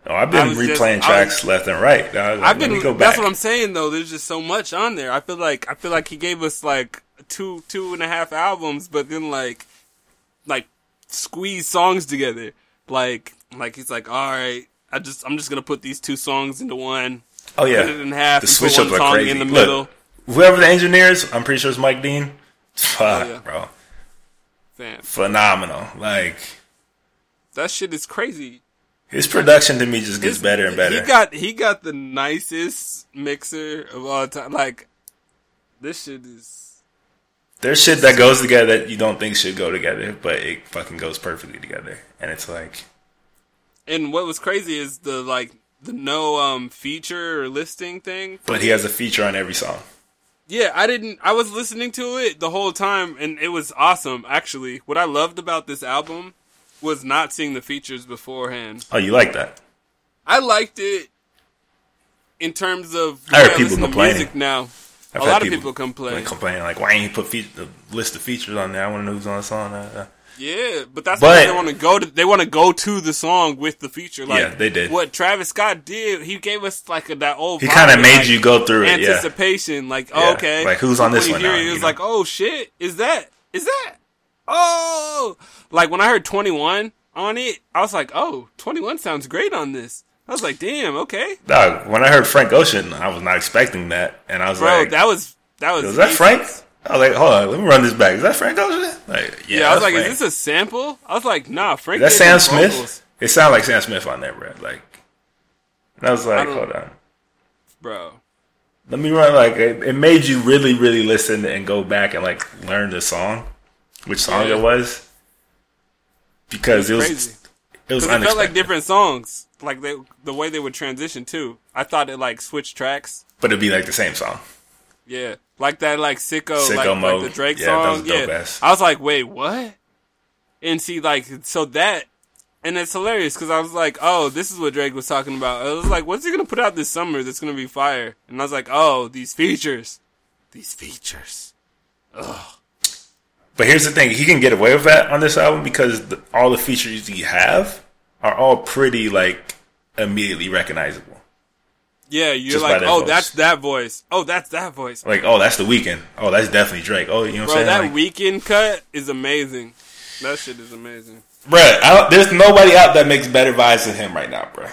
A: Oh, I've been
B: just-
A: replaying
B: was-
A: tracks left and right. Like,
B: I've been.
A: go
B: That's what I'm saying though. There's just so much on there. I feel like I feel like he gave us like two two and a half albums, but then like squeeze songs together. Like like he's like, all right, I just I'm just gonna put these two songs into one.
A: Oh yeah,
B: Cut it in half.
A: the switch
B: put
A: ups
B: one
A: are
B: song
A: crazy.
B: in the
A: Look,
B: middle.
A: whoever the engineers, I'm pretty sure it's Mike Dean. Fuck,
B: Oh, yeah.
A: bro, phenomenal. Like
B: that shit is crazy.
A: his production to me just gets
B: His-
A: better and better.
B: He got he got the nicest mixer of all time. Like this shit is
A: There's shit that goes together that you don't think should go together, but it fucking goes perfectly together. And it's like,
B: and what was crazy is the like the no um feature or listing thing.
A: but he has a feature on every song.
B: Yeah, I didn't. I was listening to it the whole time, and it was awesome. Actually, what I loved about this album was not seeing the features beforehand.
A: Oh, you like that?
B: I liked it in terms of
A: I heard
B: way
A: people complaining.
B: music now.
A: I've
B: a lot of people complain.
A: Like complaining, like why ain't he put fe- the list of features on there? I want to know who's on the song. Uh.
B: Yeah, but that's
A: But-
B: because they want to go to they want to go to the song with the feature. Like
A: Yeah, they did.
B: What Travis Scott did, he gave us like a, that old.
A: He kind of made
B: like,
A: you go through it. Yeah,
B: anticipation. Like,
A: Yeah.
B: oh, okay,
A: Like, who's on this one
B: you hear
A: now,
B: it was
A: know?
B: like, oh shit, is that is that? Oh, like when I heard Twenty One on it, I was like, oh, 21 sounds great on this. I was like, damn, okay,
A: Dog, when I heard Frank Ocean, I was not expecting that, and I was
B: bro,
A: like,
B: that was that was
A: "Was that. Frank?" I was like, "Hold on, let me run this back. Is that Frank Ocean?" Like, yeah,
B: Yeah, I was like,
A: Frank.
B: is this a sample? I was like, nah, Frank.
A: Is that Sam Smith?
B: vocals.
A: It sounded like Sam Smith on there, bro. Like, and I was like,
B: don't-
A: hold on.
B: bro?
A: Let me run like it, it made you really, really listen and go back and like learn the song, which song
B: Yeah.
A: it was, because it was
B: Crazy.
A: It was
B: Because it felt like different songs, like they, the way they would transition too. I thought it like switched tracks.
A: but it'd be like the same song.
B: Yeah, like that, like sicko,
A: Sicko
B: like, like the Drake
A: Yeah, that
B: song. yeah,
A: ass.
B: I was like, wait, what? And see, like, so that, and it's hilarious because I was like, oh, this is what Drake was talking about. I was like, what's he gonna put out this summer that's gonna be fire? And I was like, oh, these features, these features.
A: But here's the thing: he can get away with that on this album because the, all the features he have are all pretty like immediately recognizable.
B: Yeah, you're
A: Just
B: like, oh,
A: voice.
B: that's that voice. Oh, that's that voice.
A: Like, oh, that's the Weeknd. Oh, that's definitely Drake. Oh, you know what I'm saying?
B: that
A: Like,
B: Weeknd cut is amazing. That shit is amazing.
A: bruh, there's nobody out that makes better vibes than him right now, bruh.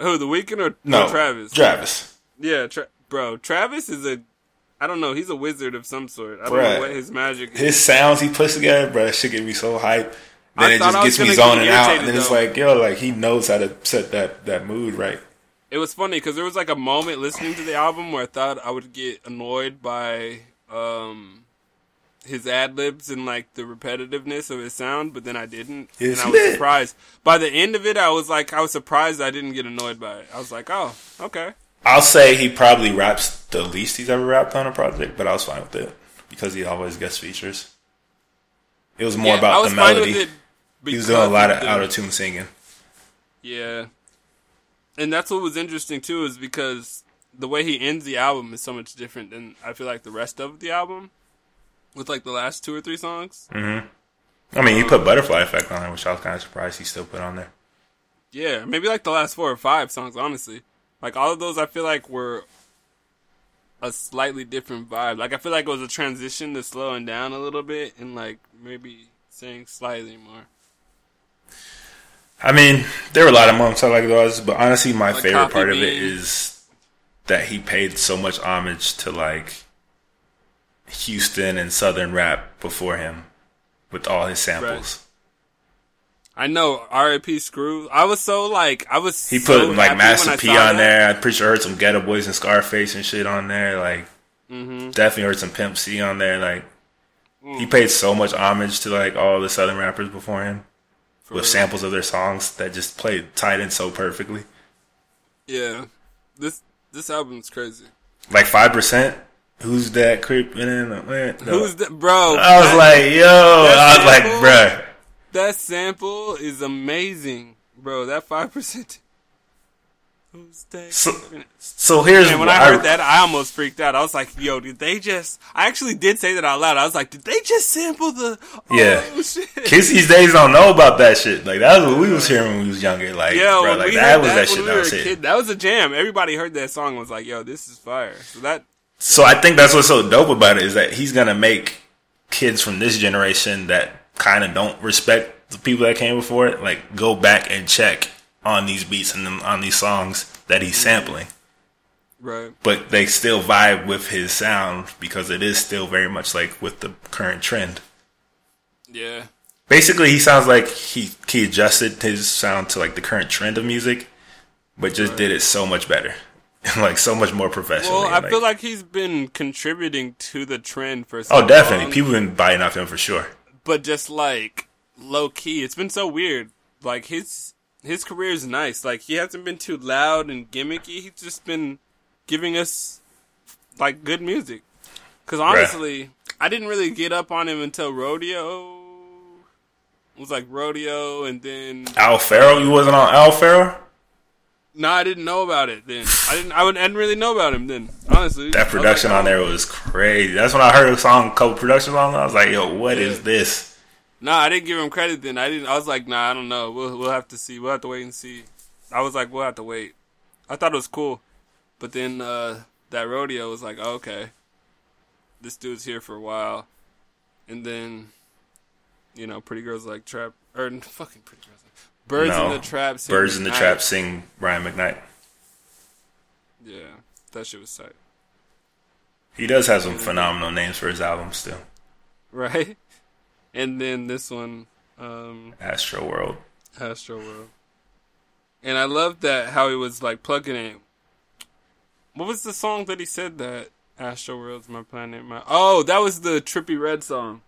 B: Who, the Weeknd or,
A: No,
B: or Travis?
A: Travis.
B: Yeah, tra- bro. Travis is a, I don't know. He's a wizard of some sort. I don't
A: Bruh.
B: know what his magic is.
A: His sounds he puts together, that shit get me so hype. Then
B: I
A: it just gets me zoning out, and then it's like, yo, like he knows how to set that that mood right.
B: It was funny because there was like a moment listening to the album where I thought I would get annoyed by um his ad libs and like the repetitiveness of his sound, but then I didn't,
A: It's
B: and I was
A: lit.
B: surprised. By the end of it, I was like, I was surprised I didn't get annoyed by it. I was like, oh, okay.
A: I'll say he probably raps the least he's ever rapped on a project, but I was fine with it because he always gets features. It was more
B: Yeah,
A: about
B: was
A: the melody. He was doing a lot of
B: the-
A: out of tune singing.
B: Yeah. And that's what was interesting too, is because the way he ends the album is so much different than I feel like the rest of the album. With like the last two or three songs. Mm-hmm.
A: I mean, he put Butterfly Effect on there, which I was kind of surprised he still put on there.
B: Yeah, maybe like the last four or five songs, honestly. Like all of those I feel like were a slightly different vibe. Like I feel like it was a transition to slowing down a little bit and like maybe saying slightly more.
A: I mean, there were a lot of moments I like those, but honestly, my
B: Like
A: favorite part of it is that he paid so much homage to like Houston and Southern rap before him with all his samples.
B: I know R.I.P. Screw. I was so like I was.
A: He put
B: so
A: like Master P on
B: that.
A: there. I'm pretty sure I heard some Geto Boys and Scarface and shit on there. Like,
B: Mm-hmm.
A: definitely heard some Pimp C on there. Like,
B: Mm.
A: he paid so much homage to like all the Southern rappers before him
B: For
A: with
B: real.
A: samples of their songs that just played tied in so perfectly.
B: Yeah, this this album's crazy.
A: Like five percent. Who's that creeping in? The, wind?
B: Who's that, bro?
A: I was like, yo, I was like,
B: sample?
A: bruh.
B: That sample is amazing, bro. That five percent. Who's that?
A: So, so here's
B: and when I heard that, I almost freaked out. I was like, "Yo, did they just?" I actually did say that out loud. I was like, "Did they just sample the?" Oh,
A: Yeah.
B: shit.
A: Kids these days don't know about that shit. Like that was what we was hearing when we was younger. Like,
B: Yo,
A: bro, like that was that,
B: when
A: shit
B: we
A: that was
B: a kid, That was a jam. Everybody heard that song and was like, "Yo, this is fire." So that
A: So I think that's what's so dope about it is that he's gonna make kids from this generation that kind of don't respect the people that came before it, like go back and check on these beats and on these songs that he's sampling.
B: Right.
A: But they still vibe with his sound because it is still very much like with the current trend.
B: Yeah.
A: Basically, he sounds like he he adjusted his sound to like the current trend of music, but just did it so much better, like so much more professional.
B: Well, I feel like he's been contributing to the trend for oh, so
A: oh, definitely,
B: long,
A: people been buying off him for sure.
B: But just like low key, it's been so weird. Like his his career is nice. Like he hasn't been too loud and gimmicky. He's just been giving us like good music. Because honestly, I didn't really get up on him until Rodeo. It was like Rodeo, and then
A: Owl Pharaoh, you wasn't on Owl Pharaoh.
B: No, I didn't know about it. Then I didn't. I, would, I didn't really know about him then. Honestly,
A: That production
B: like,
A: on there was crazy. That's when I heard a song, couple productions on. I was like, "Yo, what is
B: Yeah.
A: this?"
B: No, I didn't give him credit then. I didn't. I was like, nah, I don't know. We'll we'll have to see. We'll have to wait and see. I was like, we'll have to wait. I thought it was cool, but then uh, that rodeo was like, oh, okay, this dude's here for a while, and then, you know, pretty girls like trap or fucking pretty girls, birds
A: No.
B: in the trap, sing
A: Birds in the. Trap sing Brian McKnight.
B: Yeah, that shit was tight,
A: He does have some phenomenal names for his albums still.
B: right? And then this one, um,
A: Astro World.
B: Astro World. And I love that how he was like plugging it. What was the song that he said that Astro World's my planet? My oh, that was the Trippie Redd song.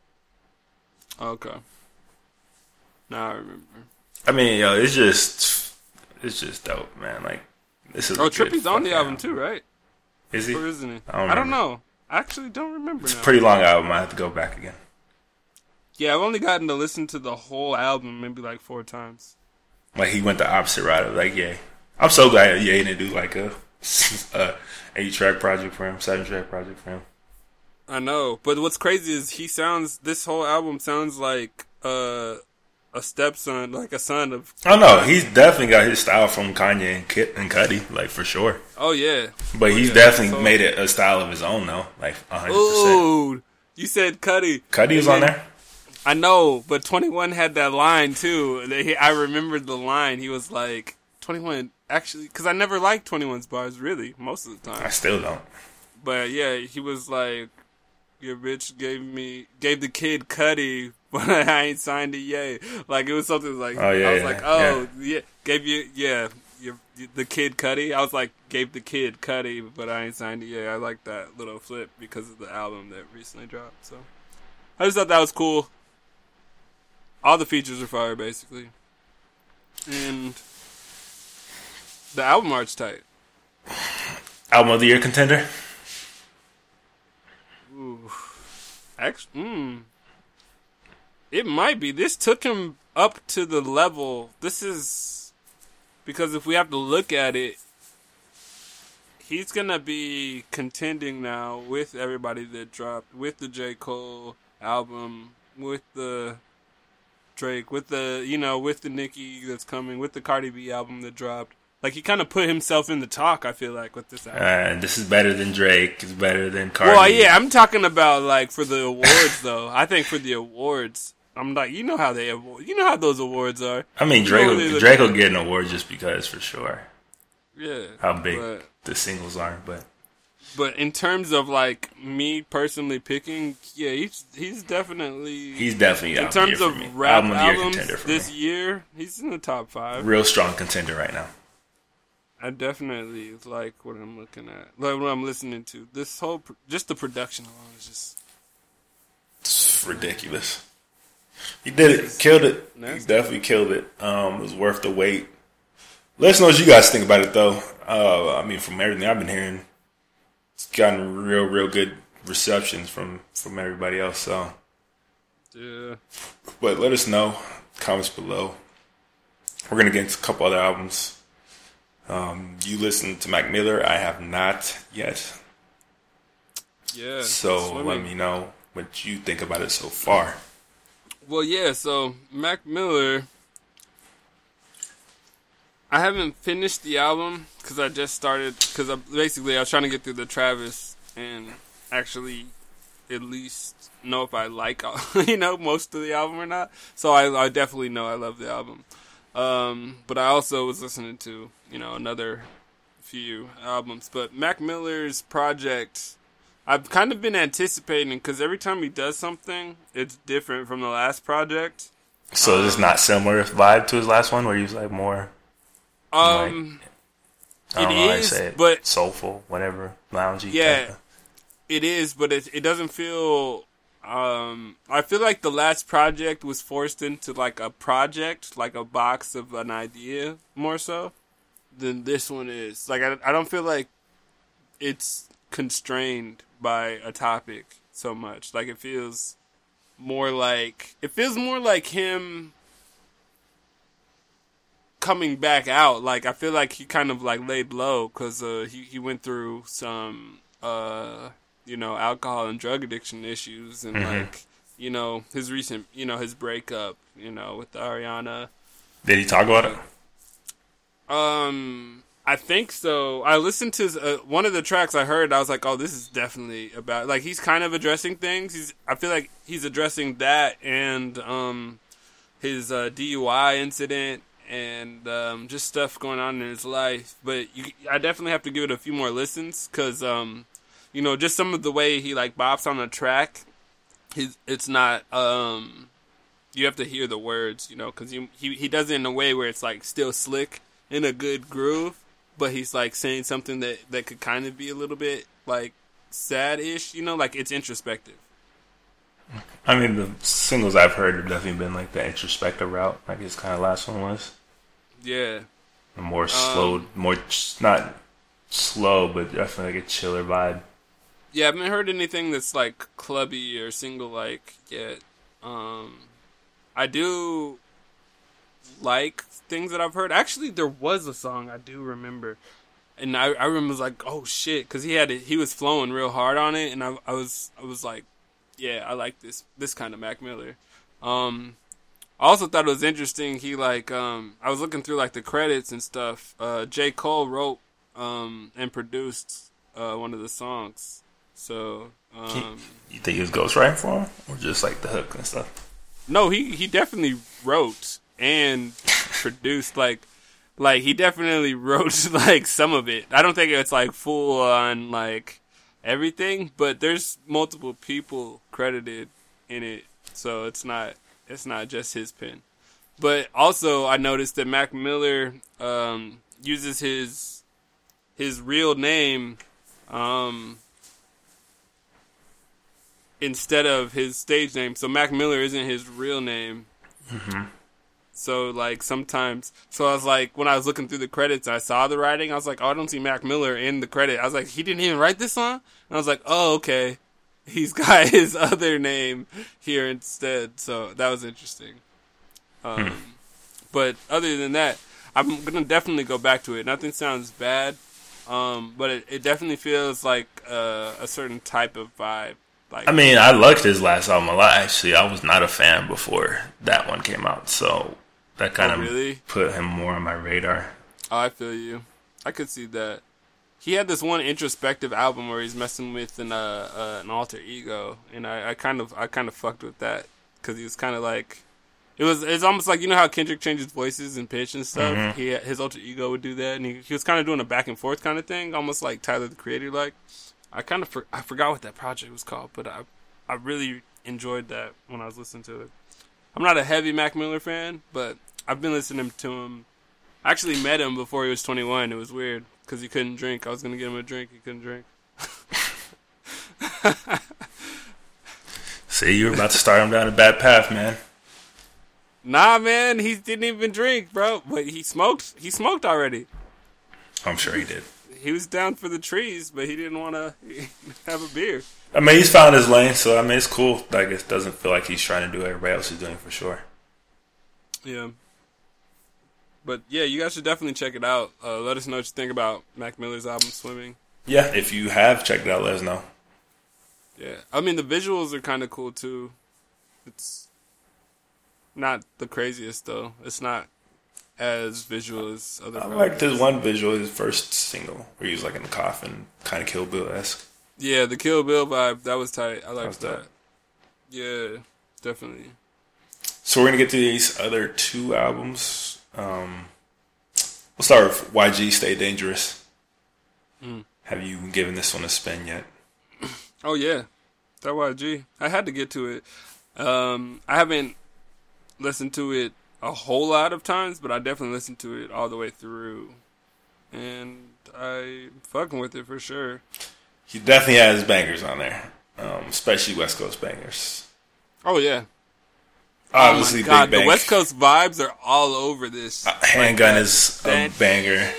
B: Okay. Now I remember.
A: I mean, yo, it's just, it's just dope, man. Like, this is.
B: Oh, Trippie's on the
A: fucking
B: album too, right?
A: Is he?
B: Or isn't he?
A: I don't
B: I don't know. I actually don't remember It's now.
A: A pretty long album. I have to go back again.
B: yeah, I've only gotten to listen to the whole album maybe like four times.
A: Like he went the opposite route of like, yeah. I'm so glad Ye didn't do like a, a eight track project for him, seven track project for him.
B: I know, but what's crazy is he sounds. This whole album sounds like uh, a stepson, like a son of
A: Oh no, he's definitely got his style from Kanye and Kit and Cudi, like for sure.
B: Oh yeah.
A: But he's
B: yeah,
A: definitely
B: so-
A: made it a style of his own though, like 100. percent
B: Ooh, you said Cuddy.
A: Cudi was on there.
B: I know, but Twenty One had that line too. He- I remembered the line. He was like Twenty One. Actually, because I never liked 21's bars really most of the time.
A: I still don't.
B: But yeah, he was like, "Your bitch gave me gave the kid Cudi, but I ain't signed it yet." Like it was something like
A: Oh, yeah,
B: I was
A: yeah,
B: like, "Oh yeah. gave you yeah." Your, the kid Cudi, I was like, gave the kid Cudi, but I ain't signed it yet. I like that little flip because of the album that recently dropped. So I just thought that was cool. All the features are fire, basically, and the album art's tight.
A: Album of the year contender.
B: Ooh, actually, mm, it might be. This took him up to the level. This is because if we have to look at it, he's gonna be contending now with everybody that dropped, with the J Cole album, with the Drake, with the you know, with the Nicki that's coming, with the Cardi B album that dropped. Like he kind of put himself in the talk. I feel like with this album.
A: And this is better than Drake. It's better than Cardi.
B: Well, yeah, I'm talking about like for the awards though. I think for the awards, I'm like, you know how they you know how those awards are.
A: I mean,
B: You
A: Drake.
B: know what they
A: Drake will get an award just because, for sure.
B: Yeah,
A: How big
B: But,
A: the singles are, but
B: but in terms of like me personally picking, yeah, he's he's definitely
A: he's definitely
B: in terms
A: of
B: of
A: the year for me.
B: rap
A: album of the year
B: albums
A: contender for
B: this
A: me.
B: year. He's in the top five.
A: Real strong contender right now.
B: I definitely like what I'm looking at, like what I'm listening to. This whole just the production alone is just
A: It's ridiculous. He did it, killed it. He definitely killed it. Um, it was worth the wait. Let us know what you guys think about it, though. Uh, I mean, from everything I've been hearing, it's gotten real, real good receptions from from everybody else. So,
B: yeah.
A: but let us know. Comments below. We're gonna get into a couple other albums. Um, you listened to Mac Miller. I have not yet.
B: Yeah.
A: So
B: swimming.
A: let me know what you think about it so far.
B: Well, yeah. So Mac Miller, I haven't finished the album because I just started. Because I, basically I was trying to get through the Travis, and actually, at least know if I like you know most of the album or not. So I, I definitely know I love the album. Um, but I also was listening to you know another few albums. But Mac Miller's project, I've kind of been anticipating because every time he does something, it's different from the last project.
A: So um, it's not similar vibe to his last one, where he was like more.
B: Um,
A: like, it know, is, it, but soulful, whatever, loungy.
B: Yeah, it is, but it it doesn't feel. Um, I feel like the last project was forced into like a project, like a box of an idea, more so than this one is. Like I, I don't feel like it's constrained by a topic so much. Like it feels more like it feels more like him coming back out. Like I feel like he kind of like laid low because uh, he he went through some uh, you know alcohol and drug addiction issues and mm-hmm. like you know his recent you know his breakup you know with Ariana.
A: Did he talk about it?
B: Um, I think so. I listened to uh, one of the tracks I heard. I was like, "Oh, this is definitely about like he's kind of addressing things. He's I feel like he's addressing that and um his uh, DUI incident and um, just stuff going on in his life. But you, I definitely have to give it a few more listens because um you know just some of the way he like bops on the track. He's it's not um you have to hear the words, you know, because he he does it in a way where it's like still slick in a good groove, but he's like saying something that that could kind of be a little bit like sad-ish, you know, like it's introspective.
A: I mean, the singles I've heard have definitely been like the introspective route, like his kind of last one was.
B: Yeah.
A: A more slow, um, more not slow, but definitely like a chiller vibe.
B: Yeah, I haven't heard anything that's like clubby or single like yet. Um, I do like things that I've heard. Actually, there was a song I do remember, and I, I remember was like, oh shit, because he had it, he was flowing real hard on it, and I, I was I was like, yeah, I like this this kind of Mac Miller. Um, I also thought it was interesting. He like um, I was looking through like the credits and stuff. Uh, J Cole wrote um, and produced uh, one of the songs. So um,
A: you think he was ghostwriting for him, or just like the hook and stuff?
B: No, he he definitely wrote and produced like like he definitely wrote like some of it. I don't think it's like full on like everything, but there's multiple people credited in it, so it's not it's not just his pen. But also, I noticed that Mac Miller um, uses his his real name um, instead of his stage name. So Mac Miller isn't his real name. Mm-hmm. So like sometimes, so I was like, when I was looking through the credits, I saw the writing. I was like, oh, I don't see Mac Miller in the credit. I was like, he didn't even write this song. And I was like, oh, okay, he's got his other name here instead. So that was interesting. Um, hmm. But other than that, I'm gonna definitely go back to it. Nothing sounds bad, um, but it, it, definitely feels like uh, a certain type of vibe. Like,
A: I mean, I liked his last album a lot. Actually, I was not a fan before that one came out. So that kind oh, of really? put him more on my radar.
B: Oh, I feel you. I could see that. He had this one introspective album where he's messing with an uh, uh, an alter ego, and I, I kind of I kind of fucked with that because he was kind of like it was it's almost like you know how Kendrick changes voices and pitch and stuff. Mm-hmm. He his alter ego would do that, and he, he was kind of doing a back and forth kind of thing, almost like Tyler the Creator. Like I kind of for, I forgot what that project was called, but I I really enjoyed that when I was listening to it. I'm not a heavy Mac Miller fan, but I've been listening to him. I actually met him before he was 21. It was weird because he couldn't drink. I was gonna get him a drink. He couldn't drink.
A: See, you were about to start him down a bad path, man.
B: Nah, man, he didn't even drink, bro. But he smoked. He smoked already.
A: I'm sure he did.
B: He was down for the trees, but he didn't want to have a beer.
A: I mean, he's found his lane, so I mean, it's cool. Like, it doesn't feel like he's trying to do what everybody else is doing for sure.
B: Yeah. But yeah, you guys should definitely check it out. Uh, let us know what you think about Mac Miller's album Swimming.
A: Yeah, if you have checked it out, let us know.
B: Yeah, I mean the visuals are kind of cool too. It's not the craziest though. It's not as visual as other.
A: I like this one visual, his first single, where he was like in the coffin, kind of Kill Bill esque.
B: Yeah, the Kill Bill vibe that was tight. I liked
A: dope.
B: that. Yeah, definitely.
A: So we're gonna get to these other two albums. Um, we'll start with YG Stay Dangerous.
B: Mm.
A: Have you given this one a spin yet?
B: Oh yeah, that YG. I had to get to it. Um, I haven't listened to it a whole lot of times, but I definitely listened to it all the way through, and I fucking with it for sure.
A: He definitely has bangers on there, um, especially West Coast bangers.
B: Oh yeah.
A: Obviously,
B: oh god,
A: Big Bank.
B: the West Coast vibes are all over this.
A: Uh, Handgun
B: Like
A: is a banger.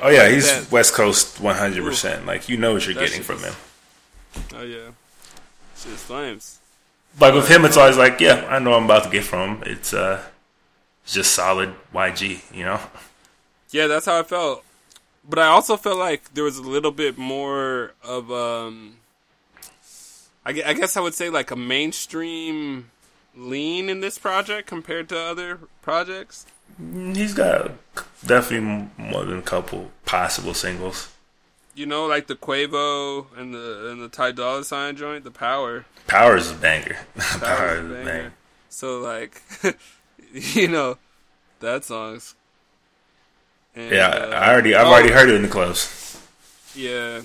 A: Oh yeah, he's
B: that-
A: West Coast 100. percent Like you know what you're
B: That
A: getting from him.
B: Oh yeah, shit flames.
A: Like with him, it's always like, yeah, I know I'm about to get from him. It's uh, just solid YG, you know.
B: Yeah, that's how I felt. But I also felt like there was a little bit more of um I, I guess I would say like a mainstream lean in this project compared to other projects.
A: He's got definitely more than a couple possible singles.
B: You know, like the Quavo and the and the Ty Dolla Sign joint, the Power.
A: Power is a banger.
B: Power
A: Power
B: is a banger.
A: banger.
B: So like you know, that song's and,
A: Yeah,
B: uh,
A: I already, I've
B: oh,
A: already heard it in the clubs.
B: Yeah.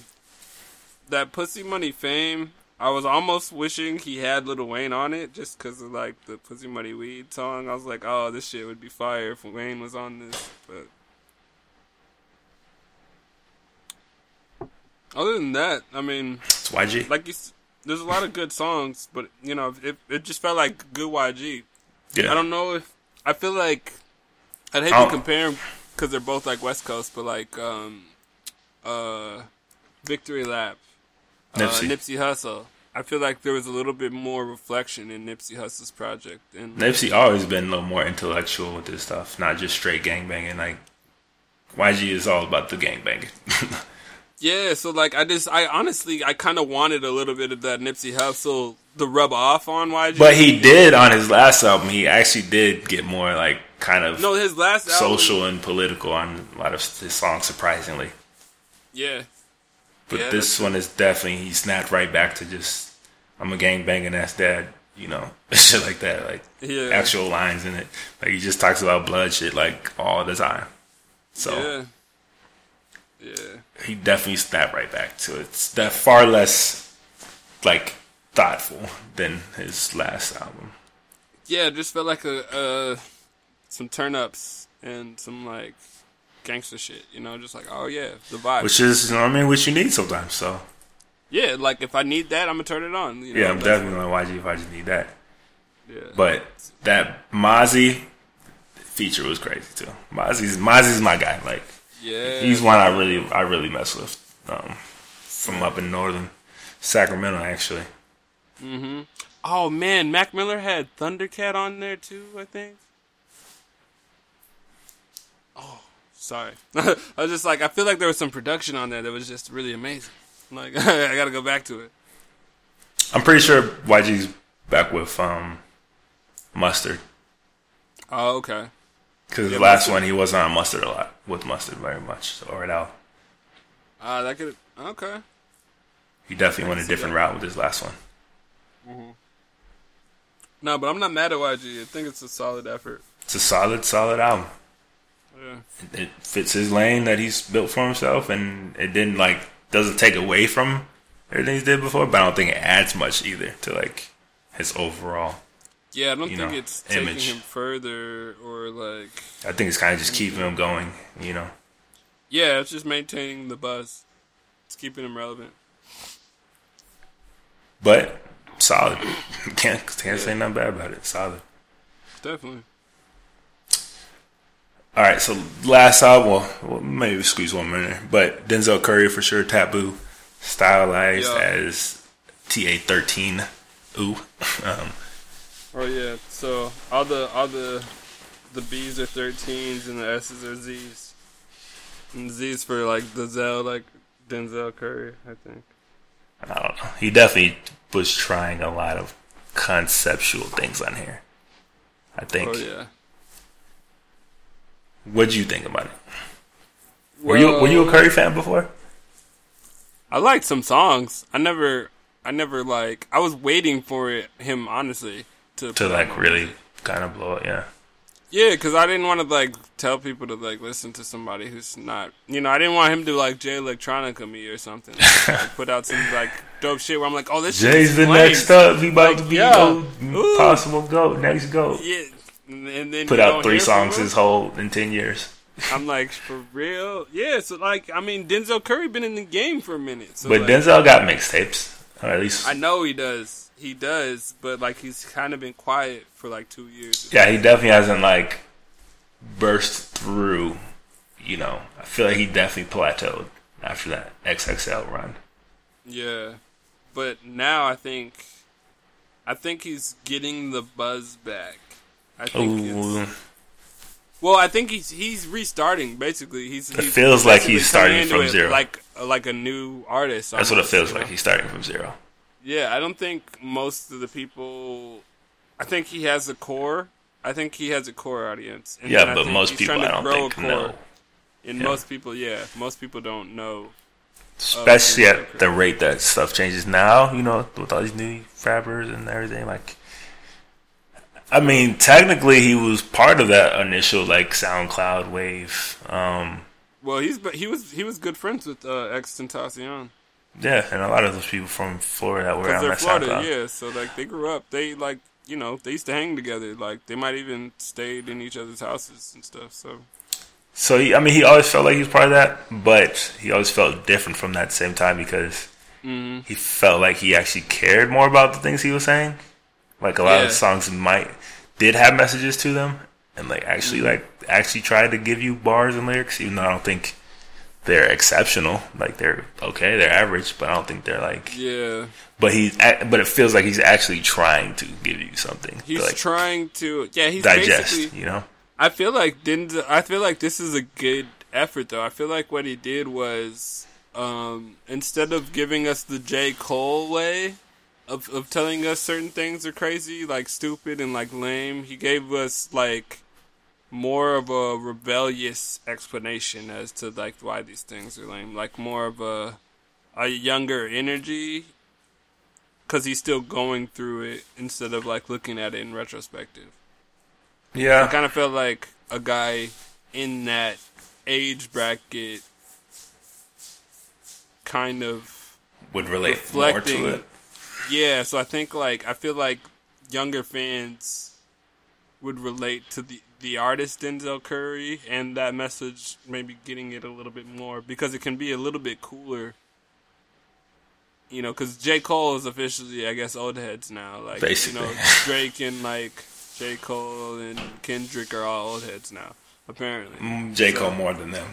B: That Pussy Money fame, I was almost wishing he had Lil Wayne on it just because of like the Pussy Money Weed song. I was like, oh, this shit would be fire if Wayne was on this. But other than that, I mean,
A: It's YG.
B: like you, there's a lot of good songs, but you know, it it just felt like good YG.
A: yeah,
B: I don't know if I feel like I'd hate
A: I
B: to compare them because they're both like West Coast, but like um, uh, Victory Lap,
A: Nipsey.
B: Uh, Nipsey Hussle. I feel like there was a little bit more reflection in Nipsey Hussle's project, and
A: Nipsey always been a little more intellectual with this stuff, not just straight gangbanging. Like YG is all about the gangbanging.
B: yeah. So like, I just, I honestly, I kind of wanted a little bit of that Nipsey Hussle to rub off on YG.
A: but he did on his last album. He actually did get more like kind of
B: no, his last album,
A: social and political on a lot of his songs, surprisingly.
B: yeah,
A: But
B: Yeah,
A: this one is definitely he snapped right back to just I'm a gang banging ass dad, you know, shit like that, like
B: yeah,
A: actual lines in it. Like he just talks about blood shit like all the time. So
B: yeah, yeah.
A: he definitely snapped right back to it. It's that far less like thoughtful than his last album.
B: yeah, it just felt like a uh, some turn ups and some like gangster shit. You know, just like oh yeah, the vibe.
A: Which is you know what I mean, which you need sometimes. So
B: yeah, like if I need that, I'm gonna turn it on. You know,
A: yeah, I'm definitely on YG if I just need that.
B: Yeah.
A: But that Mozzy feature was crazy too. Mozzy's Mozzy's my guy. Like
B: yeah,
A: He's one I really I really mess with. Um, from up in northern Sacramento, actually.
B: Mm-hmm. Oh man, Mac Miller had Thundercat on there too. I think. Oh, sorry. I was just like, I feel like there was some production on there that was just really amazing. Like, I gotta go back to it.
A: I'm pretty sure YG's back with um, Mustard
B: Oh, okay.
A: because
B: Yeah,
A: the last
B: Mustard-
A: one he wasn't on Mustard a lot with Mustard very much. So, or at all.
B: Uh, that could. Okay.
A: He definitely went a different
B: that.
A: route with his last one.
B: No, but I'm not mad at YG. I think it's a solid effort.
A: It's a solid, solid album.
B: Yeah.
A: It fits his lane that he's built for himself, and it didn't like doesn't take away from everything he's did before. But I don't think it adds much either to like his overall.
B: Yeah, I don't think
A: know,
B: it's taking
A: image.
B: him further or like.
A: I think it's kind of just keeping him going. You know.
B: Yeah, it's just maintaining the buzz. It's keeping him relevant.
A: But solid. can't can't say nothing bad about it. Solid.
B: Definitely.
A: All right, so last album, well, maybe squeeze one there, but Denzel Curry for sure, Taboo, stylized
B: Yeah.
A: as TA thirteen. Ooh, um,
B: Oh yeah. So all the all the the B's are thirteens and the S's are Z's. And Z's for like the Zell like Denzel Curry, I think.
A: I don't know. He definitely was trying a lot of conceptual things on here. I think.
B: Oh yeah.
A: What'd you think about it? Were you were you a Curry fan before?
B: I liked some songs. I never, I never like. I was waiting for it, him honestly to
A: to like
B: on
A: really kind of blow it. Yeah,
B: Yeah, because I didn't want to like tell people to like listen to somebody who's not. You know, I didn't want him to like Jay Electronica me or something. Like, put out some like dope shit where I'm like, oh, this shit
A: Jay's the next up. He about
B: Like,
A: to be
B: yo,
A: the possible goat, next goat.
B: Yeah, and then
A: Put out three songs his whole in ten years.
B: I'm like, for real? Yeah. So like, I mean, Denzel Curry been in the game for a minute. So
A: But
B: like,
A: Denzel got mixtapes, or at least
B: I know he does. He does, but like he's kind of been quiet for like two years.
A: yeah, he definitely hasn't like burst through. You know, I feel like he definitely plateaued after that XXL run.
B: Yeah, but now I think, I think he's getting the buzz back. I think
A: Ooh,
B: well, I think he's he's restarting. Basically, he's.
A: It
B: he's
A: feels like he's starting from
B: it
A: zero.
B: like like a new artist.
A: that's what it feels
B: you
A: like.
B: know?
A: He's starting from zero.
B: Yeah, I don't think most of the people. I think he has a core. I think he has a core audience. And
A: Yeah, but most people I don't think
B: core.
A: know,
B: And
A: Yeah.
B: most people, yeah, most people don't know.
A: Uh,
B: especially
A: at the rate that stuff changes now. You know, with all these new rappers and everything. Like, I mean, technically, he was part of that initial like SoundCloud wave. Um,
B: Well, he's but he was he was good friends with uh, X Tentacion
A: yeah, and a lot of those people from Florida that were on that
B: Florida.
A: SoundCloud.
B: Yeah, so like they grew up. They like you know they used to hang together. Like they might even stayed in each other's houses and stuff. So
A: So he, I mean, he always felt like he was part of that, but he always felt different from that same time because
B: mm,
A: he felt like he actually cared more about the things he was saying. Like a lot
B: Yeah.
A: of songs might did have messages to them, and like actually like actually tried to give you bars and lyrics, even though I don't think they're exceptional. Like they're okay, they're average, but I don't think they're like.
B: yeah,
A: But he's but it feels like he's actually trying to give you something.
B: he's
A: to, like
B: trying to. Yeah, he's
A: digest.
B: basically.
A: You know.
B: I feel like Denzel. I feel like this is a good effort, though. I feel like what he did was um, instead of giving us the J Cole way of of telling us certain things are crazy, like stupid and like lame, he gave us like more of a rebellious explanation as to like why these things are lame, like more of a a younger energy. Cause he's still going through it instead of like looking at it in retrospective. Yeah, I
A: Yeah.
B: kind of felt like a guy in that age bracket kind of
A: Would relate more to it.
B: Yeah so i think like i feel like younger fans would relate to the the artist denzel curry and that message maybe getting it a little bit more because it can be a little bit cooler you know because j. Cole is officially i guess old heads now. Like
A: Basically.
B: you know drake and like j. Cole and kendrick are all old heads now apparently.
A: Mm, J.
B: So-
A: Cole more than them.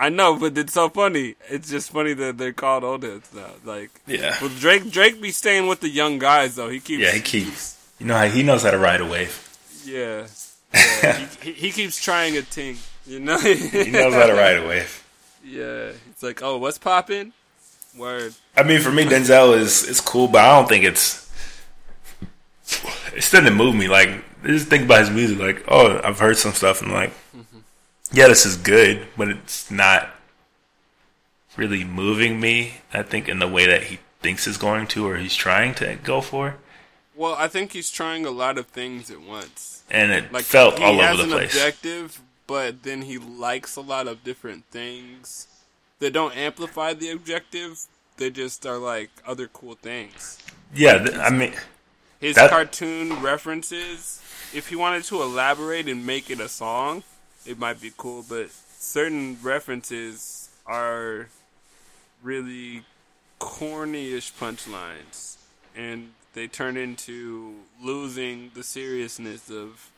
B: I know, but it's so funny. It's just funny that they're called old heads now. Like,
A: Yeah.
B: well, Drake Drake be staying with the young guys though. He keeps
A: Yeah, he keeps. You know how he knows how to ride a wave.
B: yeah. yeah. he, he, keeps trying a thing. You know.
A: He knows how to ride a wave.
B: Yeah, it's like, oh, what's popping? Word.
A: I mean, for me, Denzel is is cool, but I don't think it's. It didn't move me. Like, just think about his music. Like, oh, I've heard some stuff, and like, yeah, this is good, but it's not really moving me. I think in the way that he thinks is going to, or he's trying to go for,
B: Well, I think he's trying a lot of things at once.
A: and it
B: Like
A: felt all over the
B: an
A: place.
B: objective, but then he likes a lot of different things that don't amplify the objective. They just are like other cool things.
A: Yeah, th- I mean,
B: his
A: That-
B: cartoon references if he wanted to elaborate and make it a song it might be cool but certain references are really cornyish punchlines and they turn into losing the seriousness of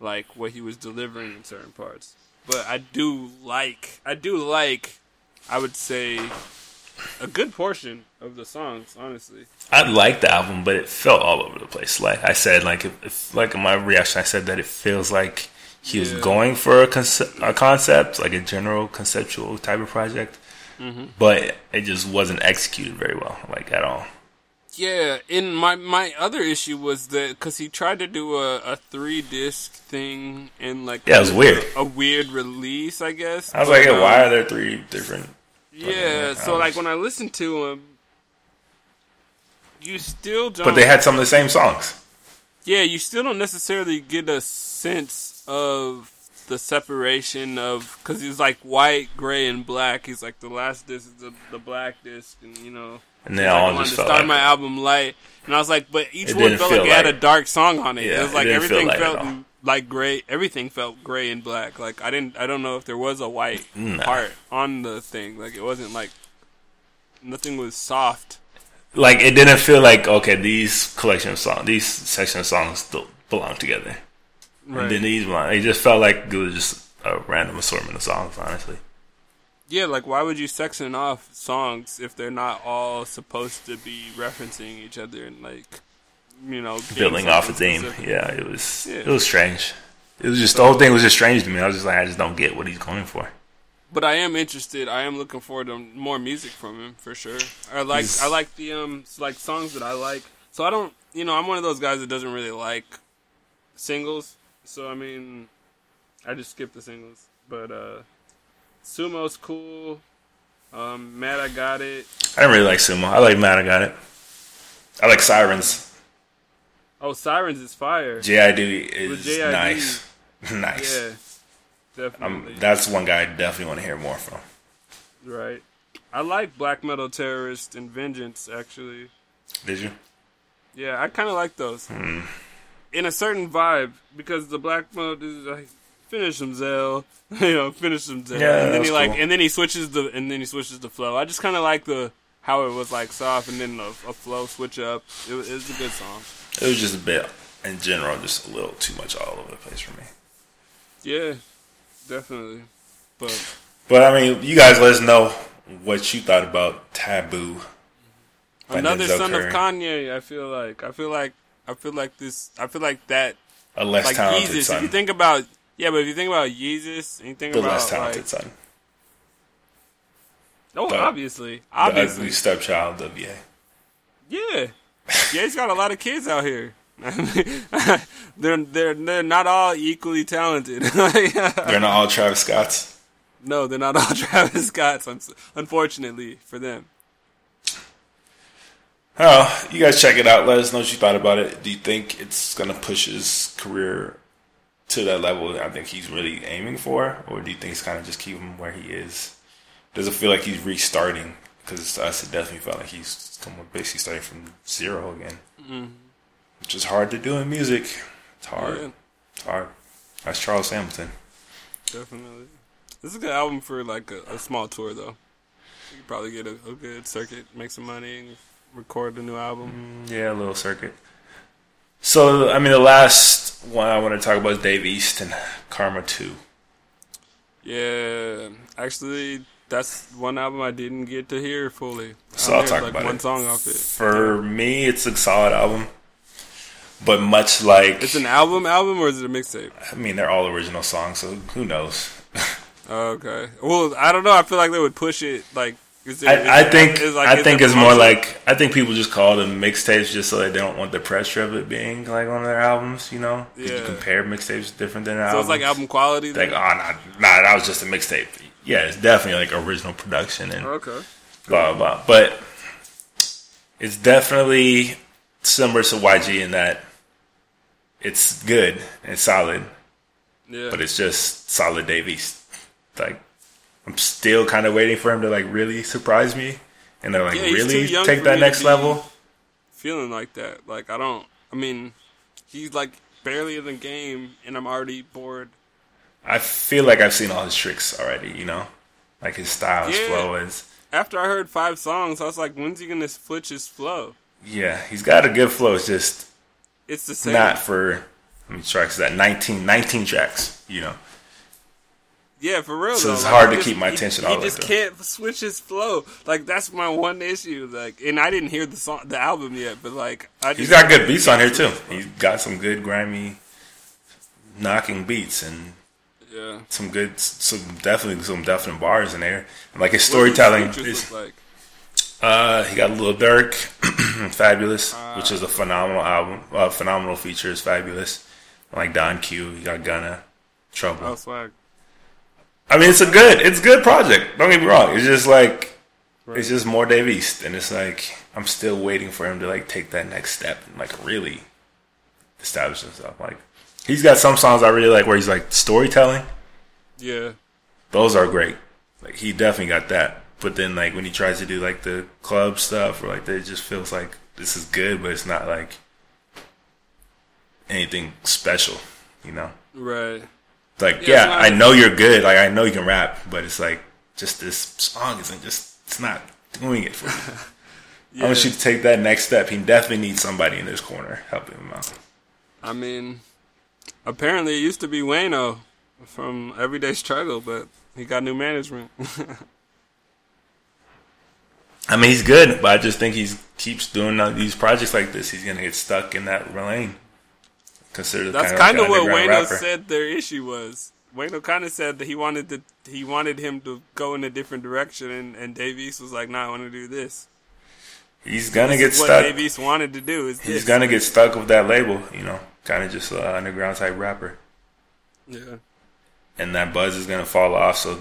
B: like what he was delivering in certain parts but i do like i do like i would say a good portion of the songs honestly
A: I liked the album, but it felt all over the place. Like I said, like if, if like in my reaction, I said that it feels like he was
B: Yeah.
A: going for a, conce- a concept, like a general conceptual type of project,
B: Mm-hmm.
A: but it just wasn't executed very well, like at all.
B: Yeah, and my my other issue was that because he tried to do a, a three disc thing and like
A: Yeah, it was weird.
B: a, weird release, I guess.
A: I was
B: But,
A: like,
B: um,
A: why are there three different?
B: Yeah, so like when I listened to him, you still don't.
A: but they had some of the same songs.
B: yeah, you still don't necessarily get a sense of the separation of because he's like white, gray, and black. He's like the last disc is the, the black disc, and you know.
A: And they
B: Like, I wanted to start
A: like
B: my album light, and I was like, but each
A: It
B: one felt like
A: feel
B: it had a dark song on it.
A: Yeah,
B: it was like
A: feel
B: everything felt
A: all.
B: like gray. Everything felt gray and black. Like I didn't, I don't know if there was a white
A: Nah.
B: part on the thing. Like it wasn't like nothing was soft.
A: like it didn't feel like okay, these collection of songs, these section of songs still belong together.
B: Right.
A: And then these one, it just felt like it was just a random assortment of songs. Honestly,
B: Yeah, like why would you section off songs if they're not all supposed to be referencing each other and like you know
A: building off a theme.
B: specific?
A: Yeah, it was
B: Yeah.
A: it was strange. It was just the whole thing was just strange to me. I was just like, I just don't get what he's going for.
B: But I am interested. I am looking forward to more music from him for sure. I like
A: He's-
B: I like the um like songs that I like. So I don't you know I'm one of those guys that doesn't really like singles. So I mean, I just skipped the singles. But uh Sumo's cool. Um, Mad I Got It.
A: I didn't really like Sumo. I like Mad I Got It. I like Sirens.
B: Oh, Sirens is fire.
A: JID is
B: JID.
A: nice. nice.
B: Yeah,
A: Um,
B: definitely.
A: that's one guy I definitely want to hear more from.
B: right. I like Black Metal Terrorist and Vengeance actually.
A: Did you?
B: Yeah, I kind of like those.
A: Hmm.
B: In a certain vibe, because the black mode is like finish him Zell, you know, finish him Zell,
A: Yeah,
B: and then he like,
A: cool.
B: and then he switches the, and then he switches the flow. I just kind of like the how it was like soft, and then a, a flow switch up. It, was- it was a good song.
A: It was just a bit, in general, just a little too much all over the place for me.
B: Yeah, definitely. But
A: But I mean, you guys let us know what you thought about Taboo.
B: another son
A: Curry.
B: of Kanye. I feel like I feel like I feel like this. I feel like that.
A: A less
B: Like
A: talented
B: Yeezus. If you think about yeah, but if you think about Yeezus, and you think
A: The
B: about
A: less talented
B: like,
A: son.
B: oh,
A: the-
B: obviously,
A: The
B: obviously,
A: ugly stepchild of yeah.
B: Yeah, yeah, he's got a lot of kids out here. they're they're they're not all equally talented.
A: They're not all Travis Scotts.
B: no, they're not all Travis Scott's. un- Unfortunately for them.
A: Oh, you guys check it out. Let us know what you thought about it. Do you think it's gonna push his career to that level that I think he's really aiming for, or do you think it's kind of just keep him where he is? Does it feel like he's restarting? Because to us, it definitely felt like he's basically starting from zero again, mm-hmm. which is hard to do in music. It's hard.
B: Yeah,
A: It's hard. That's Charles Hamilton.
B: definitely. This is a good album for like a, a small tour though. You could probably get a, a good circuit, make some money, and record the new album.
A: Mm, yeah, a little circuit. So, I mean, the last one I want to talk about is Dave East and Karma 2.
B: Yeah, actually, that's one album I didn't get to hear fully.
A: So
B: I
A: I'll talk
B: like
A: about
B: one
A: it.
B: song off it.
A: For me, it's a solid album. But much like,
B: It's an album, album, or is it a mixtape?
A: I mean, they're all original songs, so who knows?
B: Okay. Well, I don't know. I feel like they would push it. Like, is there, is
A: I, I think
B: is, like,
A: I think it's more like I think people just call them mixtapes just so that they don't want the pressure of it being like one of their albums. You know, 'Cause you compare mixtapes different than
B: So
A: albums.
B: it's like album quality.
A: like oh nah, nah, that was just a mixtape. Yeah, it's definitely like original production and
B: okay.
A: blah blah blah. But it's definitely similar to YG in that it's good and solid,
B: Yeah.
A: but it's just solid Dave East. Like I'm still kind of waiting for him to like really surprise me and to like
B: Yeah,
A: really take that next level.
B: feeling like that. Like, I don't. I mean, he's like barely in the game, and I'm already bored.
A: I feel like I've seen all his tricks already. You know, like his style, his
B: Yeah.
A: flow is.
B: After I heard five songs, I was like, when's he gonna switch his flow?
A: Yeah, he's got a good flow. It's just
B: It's the same.
A: not for how many tracks is that 19, 19 tracks. You know.
B: Yeah, for real.
A: So
B: though.
A: it's
B: Like,
A: hard to
B: just-
A: keep my attention
B: He,
A: way
B: just
A: through.
B: can't switch his flow. Like that's my one issue. Like, and I didn't hear the song, the album yet, but like, I
A: He's got good beats on here too. He's got some good grimy, knocking beats and
B: Yeah.
A: some good, some definitely some definite bars in there. And like his
B: What do the
A: storytelling is.
B: like?
A: Uh, he got a Lil Durk, Fabolous, which is a phenomenal album. Uh, phenomenal features, Fabolous. Like Don Q, you got Gunna, Trouble.
B: Oh, swag.
A: I mean, it's a good, it's a good project. Don't get me wrong. It's just like,
B: Right.
A: it's just more Dave East, and it's like I'm still waiting for him to like take that next step and like really establish himself. Like he's got some songs I really like where he's like storytelling.
B: Yeah.
A: Those are great. Like he definitely got that. But then like when he tries to do like the club stuff or like that, it just feels like this is good, but it's not like anything special, you know.
B: Right.
A: Like,
B: Yeah,
A: yeah, I know you're good. Like, I know you can rap, but it's like just this song isn't just. It's not doing it for me.
B: Yeah.
A: I want you to take that next step. He definitely needs somebody in his corner helping him out.
B: I mean, apparently it used to be Wayno from Everyday Struggle, but he got new management.
A: I mean, he's good, but I just think he's keeps doing these projects like this. He's gonna get stuck in that lane. Considered
B: That's
A: kind of
B: what Wayno said their issue was. Wayno kind of said that he wanted to he wanted him to go in a different direction, and, and Dave East was like, "Nah, I want to do this."
A: He's gonna
B: This
A: get
B: is what
A: stuck.
B: Dave East wanted to do. Is
A: He's
B: this.
A: gonna get stuck with that label. You know, kind of just an underground type rapper,
B: yeah.
A: and that buzz is gonna fall off. So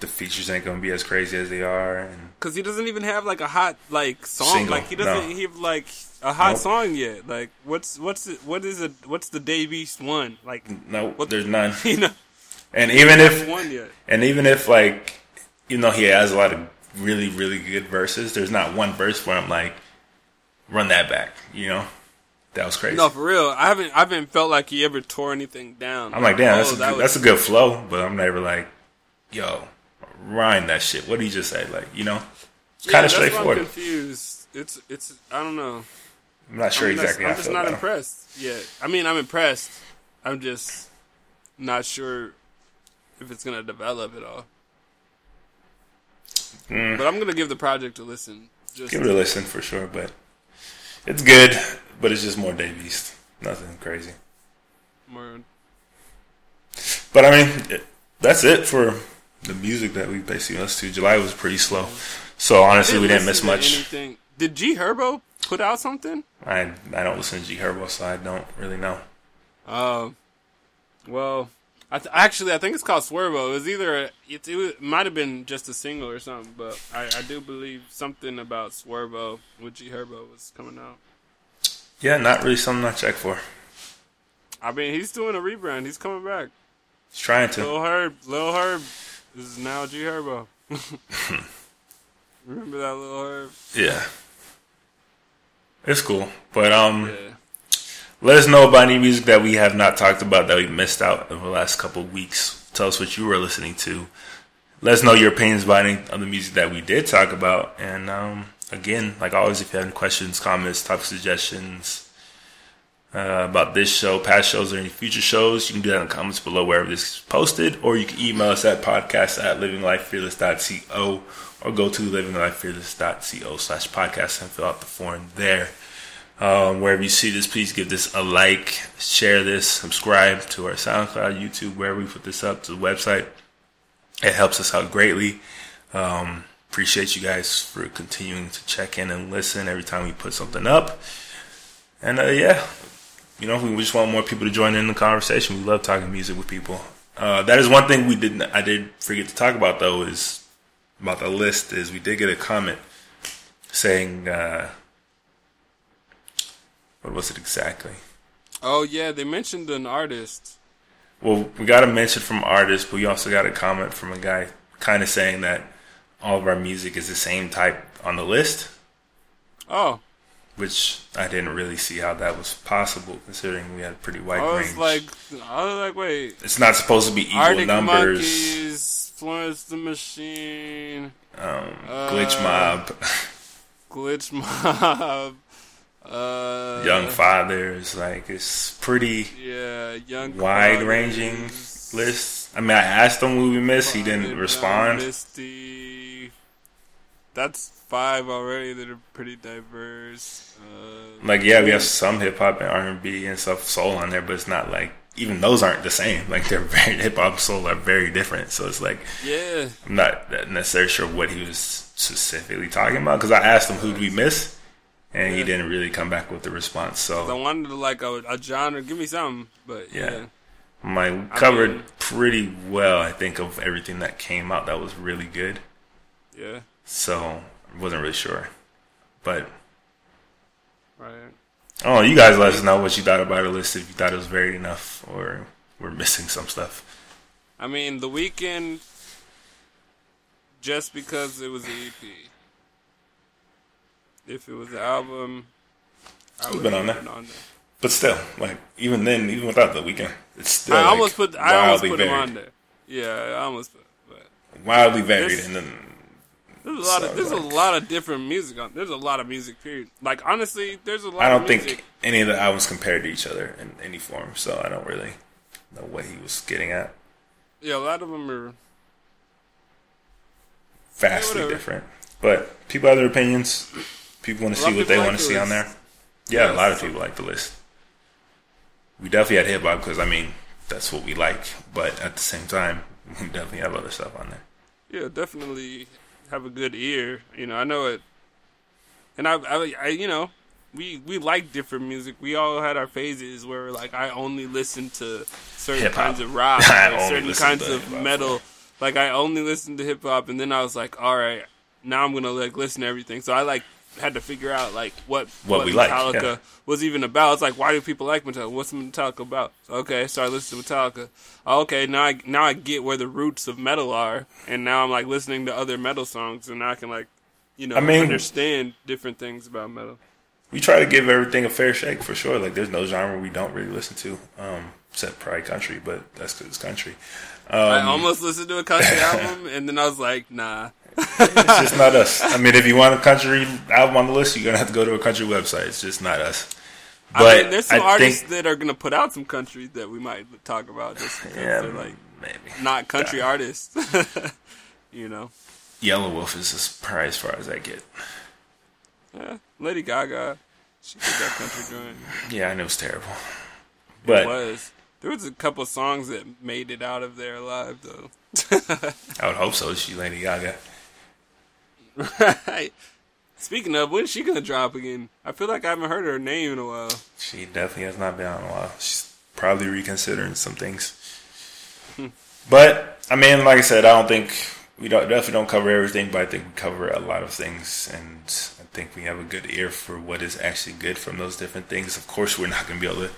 A: the features ain't gonna be as crazy as they are, and
B: Because he doesn't even have like a hot like song.
A: Single,
B: like he doesn't
A: no.
B: have like a hot
A: Nope.
B: song yet. Like what's what's it, what is it? What's the Dave East one? Like
A: no,
B: What-
A: there's none.
B: you know,
A: And even if
B: one yet.
A: And even if like, you know, he has a lot of really, really good verses, there's not one verse where I'm like, run that back. You know, that was crazy.
B: No, for real. I haven't I haven't felt like he ever tore anything down.
A: I'm like, damn,
B: Oh,
A: that's a
B: that was-
A: that's a good flow, but I'm never like, yo, rhyme that shit. What did he just say? Like, you know, it's
B: Yeah,
A: kind of straightforward.
B: I'm confused. It's it's I don't know.
A: I'm not sure
B: just-
A: exactly.
B: I'm just not
A: him.
B: impressed yet. I mean, I'm impressed. I'm just not sure if it's gonna develop at all.
A: Mm.
B: But I'm gonna give the project a listen. Just
A: Give it a listen for sure, but it's good. But it's just more Dave East. Nothing crazy.
B: more.
A: But I mean, it, that's it for the music that we basically listened to. July was pretty slow, so honestly, we didn't miss much.
B: Anything. Did G Herbo put out something?
A: I I don't listen to G Herbo, so I don't really know.
B: Um. well, I th- actually I think it's called Swervo. It was either a, it, it, it might have been just a single or something, but I, I do believe something about Swervo with G Herbo was coming out.
A: Yeah, not really something I check for.
B: I mean, he's doing a rebrand. He's coming back.
A: He's trying to.
B: Lil Herb, Lil Herb is now G Herbo. Remember that Lil Herb?
A: Yeah, it's cool. But um,
B: Yeah.
A: let us know about any music that we have not talked about that we missed out over the last couple of weeks. Tell us what you were listening to. Let us know your opinions about any of the music that we did talk about. And um, again, like always, if you have any questions, comments, topic suggestions uh, about this show, past shows, or any future shows, you can do that in the comments below wherever this is posted, or you can email us at podcast at livinglifefearless.co or go to livinglifefearless.co slash podcast and fill out the form there. Um, wherever you see this, please give this a like, share this, subscribe to our SoundCloud, YouTube, wherever we put this up, to the website. It helps us out greatly. Um, appreciate you guys for continuing to check in and listen every time we put something up. And uh, yeah, you know, we just want more people to join in the conversation. We love talking music with people. Uh, that is one thing we didn't. I did forget to talk about though is about the list. Is we did get a comment saying uh, what was it exactly?
B: Oh yeah, they mentioned an artist.
A: Well, we got a mention from artists, but we also got a comment from a guy kind of saying that all of our music is the same type on the list,
B: Oh,
A: which I didn't really see how that was possible considering we had a pretty wide
B: I was
A: range.
B: like, I was like, wait,
A: it's not supposed to be equal
B: Arctic
A: numbers.
B: Monkeys, Florence the Machine,
A: Um,
B: Uh,
A: glitch mob,
B: Glitch Mob, uh,
A: young fathers. Like it's pretty
B: yeah, Young
A: wide ranging list. I mean, I asked him who we missed. He didn't respond.
B: Misty. That's five already that are pretty diverse. Uh,
A: Like, yeah, we have some hip hop and R and B and stuff, soul on there, but it's not like even those aren't the same. Like, they're very hip hop, soul are very different. So it's like
B: yeah,
A: I'm not necessarily sure what he was specifically talking about because I asked him who did we miss, and he didn't really come back with the response. So I
B: wanted to like a, a genre. Give me something, but yeah.
A: Yeah. My covered mean, pretty well, I think, of everything that came out that was really good.
B: Yeah.
A: So I wasn't really sure, but.
B: Right.
A: Oh, you guys let us know what you thought about the list. If you thought it was varied enough, or we're missing some stuff.
B: I mean, the Weeknd, just because it was an EP. If it was an album,
A: I would have been on there. on there. But still, like even then, even without the Weeknd, it's still.
B: I
A: like
B: almost put. I almost put varied. him on there. Yeah, I almost put. But
A: wildly varied, and then
B: there's a lot of there's like, a lot of different music on. There's a lot of music. Period. Like honestly, there's a lot.
A: I don't
B: think
A: any of the albums compared to each other in any form, so I don't really know what he was getting at.
B: Yeah, a lot of them are
A: vastly yeah, different. But people have their opinions. People want to see what they like want to see on there. Yeah, yeah, a lot of people like the list. We definitely had hip hop because I mean that's what we like, but at the same time, we definitely have other stuff on there.
B: Yeah, definitely have a good ear. You know, I know it, and I, I, I you know, we we like different music. We all had our phases where like I only listened to certain Hip-hop. kinds of rock, or certain kinds of metal. Like I only listened to hip hop, and then I was like, all right, now I'm gonna like listen to everything. So I like had to figure out like what
A: what, what we Metallica like,
B: yeah. was even about. It's like why do people like Metallica? What's Metallica about? Okay, so I listened to Metallica. Okay, now I now I get where the roots of metal are, and now I'm like listening to other metal songs, and now I can like you know I mean, understand different things about metal.
A: We try to give everything a fair shake for sure. Like there's no genre we don't really listen to, um, except probably country, but that's because it's country.
B: Um, I almost listened to a country album, and then I was like, nah
A: it's just not us. I mean, if you want a country album on the list, you're gonna have to go to a country website. It's just not us.
B: But I mean, there's some I artists think, that are gonna put out some country that we might talk about just because yeah, they're like maybe not country yeah. artists. you know,
A: Yelawolf is as, probably as far as I get.
B: Yeah, Lady Gaga, she did that country joint.
A: Yeah, I know it's terrible, but
B: it was. There was a couple songs that made it out of there alive though.
A: I would hope so. She Lady Gaga.
B: Right. Speaking of, when's she gonna drop again? I feel like I haven't heard her name in a while.
A: She definitely has not been on in a while. She's probably reconsidering some things. Hmm. but I mean, like I said, I don't think we don't, definitely don't cover everything, but I think we cover a lot of things, and I think we have a good ear for what is actually good from those different things. Of course, we're not gonna be able to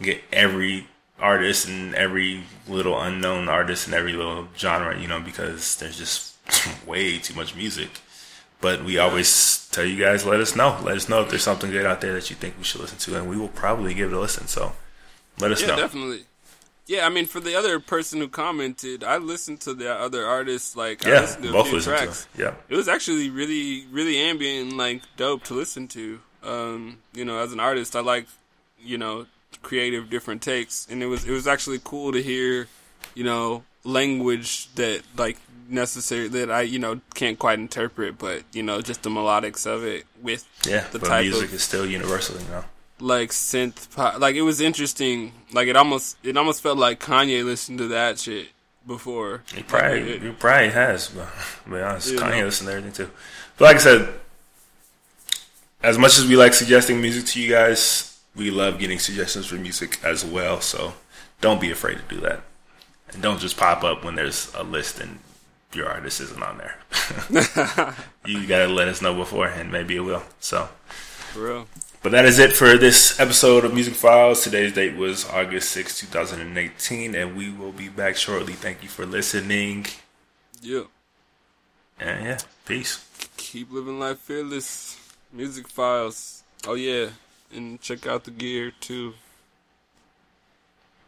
A: get every artist and every little unknown artist and every little genre, you know, because there's just way too much music. But we always tell you guys, let us know. Let us know if there's something good out there that you think we should listen to, and we will probably give it a listen. So let us
B: yeah,
A: know.
B: definitely. Yeah, I mean, for the other person who commented, I listened to the other artists. Like,
A: yeah,
B: I listened
A: to both a few tracks.
B: Yeah, it was actually really, really ambient, and like dope to listen to. Um, you know, as an artist, I like, you know, creative different takes and it was it was actually cool to hear you know language that like necessary that I you know can't quite interpret but you know just the melodics of it with
A: yeah the type music of, is still universal you know
B: like synth pop like it was interesting like it almost it almost felt like Kanye listened to that shit before
A: he probably like, it, he probably has but to be honest Kanye know. listened to everything too but like I said as much as we like suggesting music to you guys we love getting suggestions for music as well. So don't be afraid to do that. And don't just pop up when there's a list and your artist isn't on there. you gotta let us know beforehand. Maybe it will. So,
B: for real.
A: But that is it for this episode of Music Files. Today's date was August 6, 2018, and we will be back shortly. Thank you for listening.
B: Yeah.
A: And yeah, peace.
B: Keep living life fearless. Music Files. Oh, yeah and check out the gear too.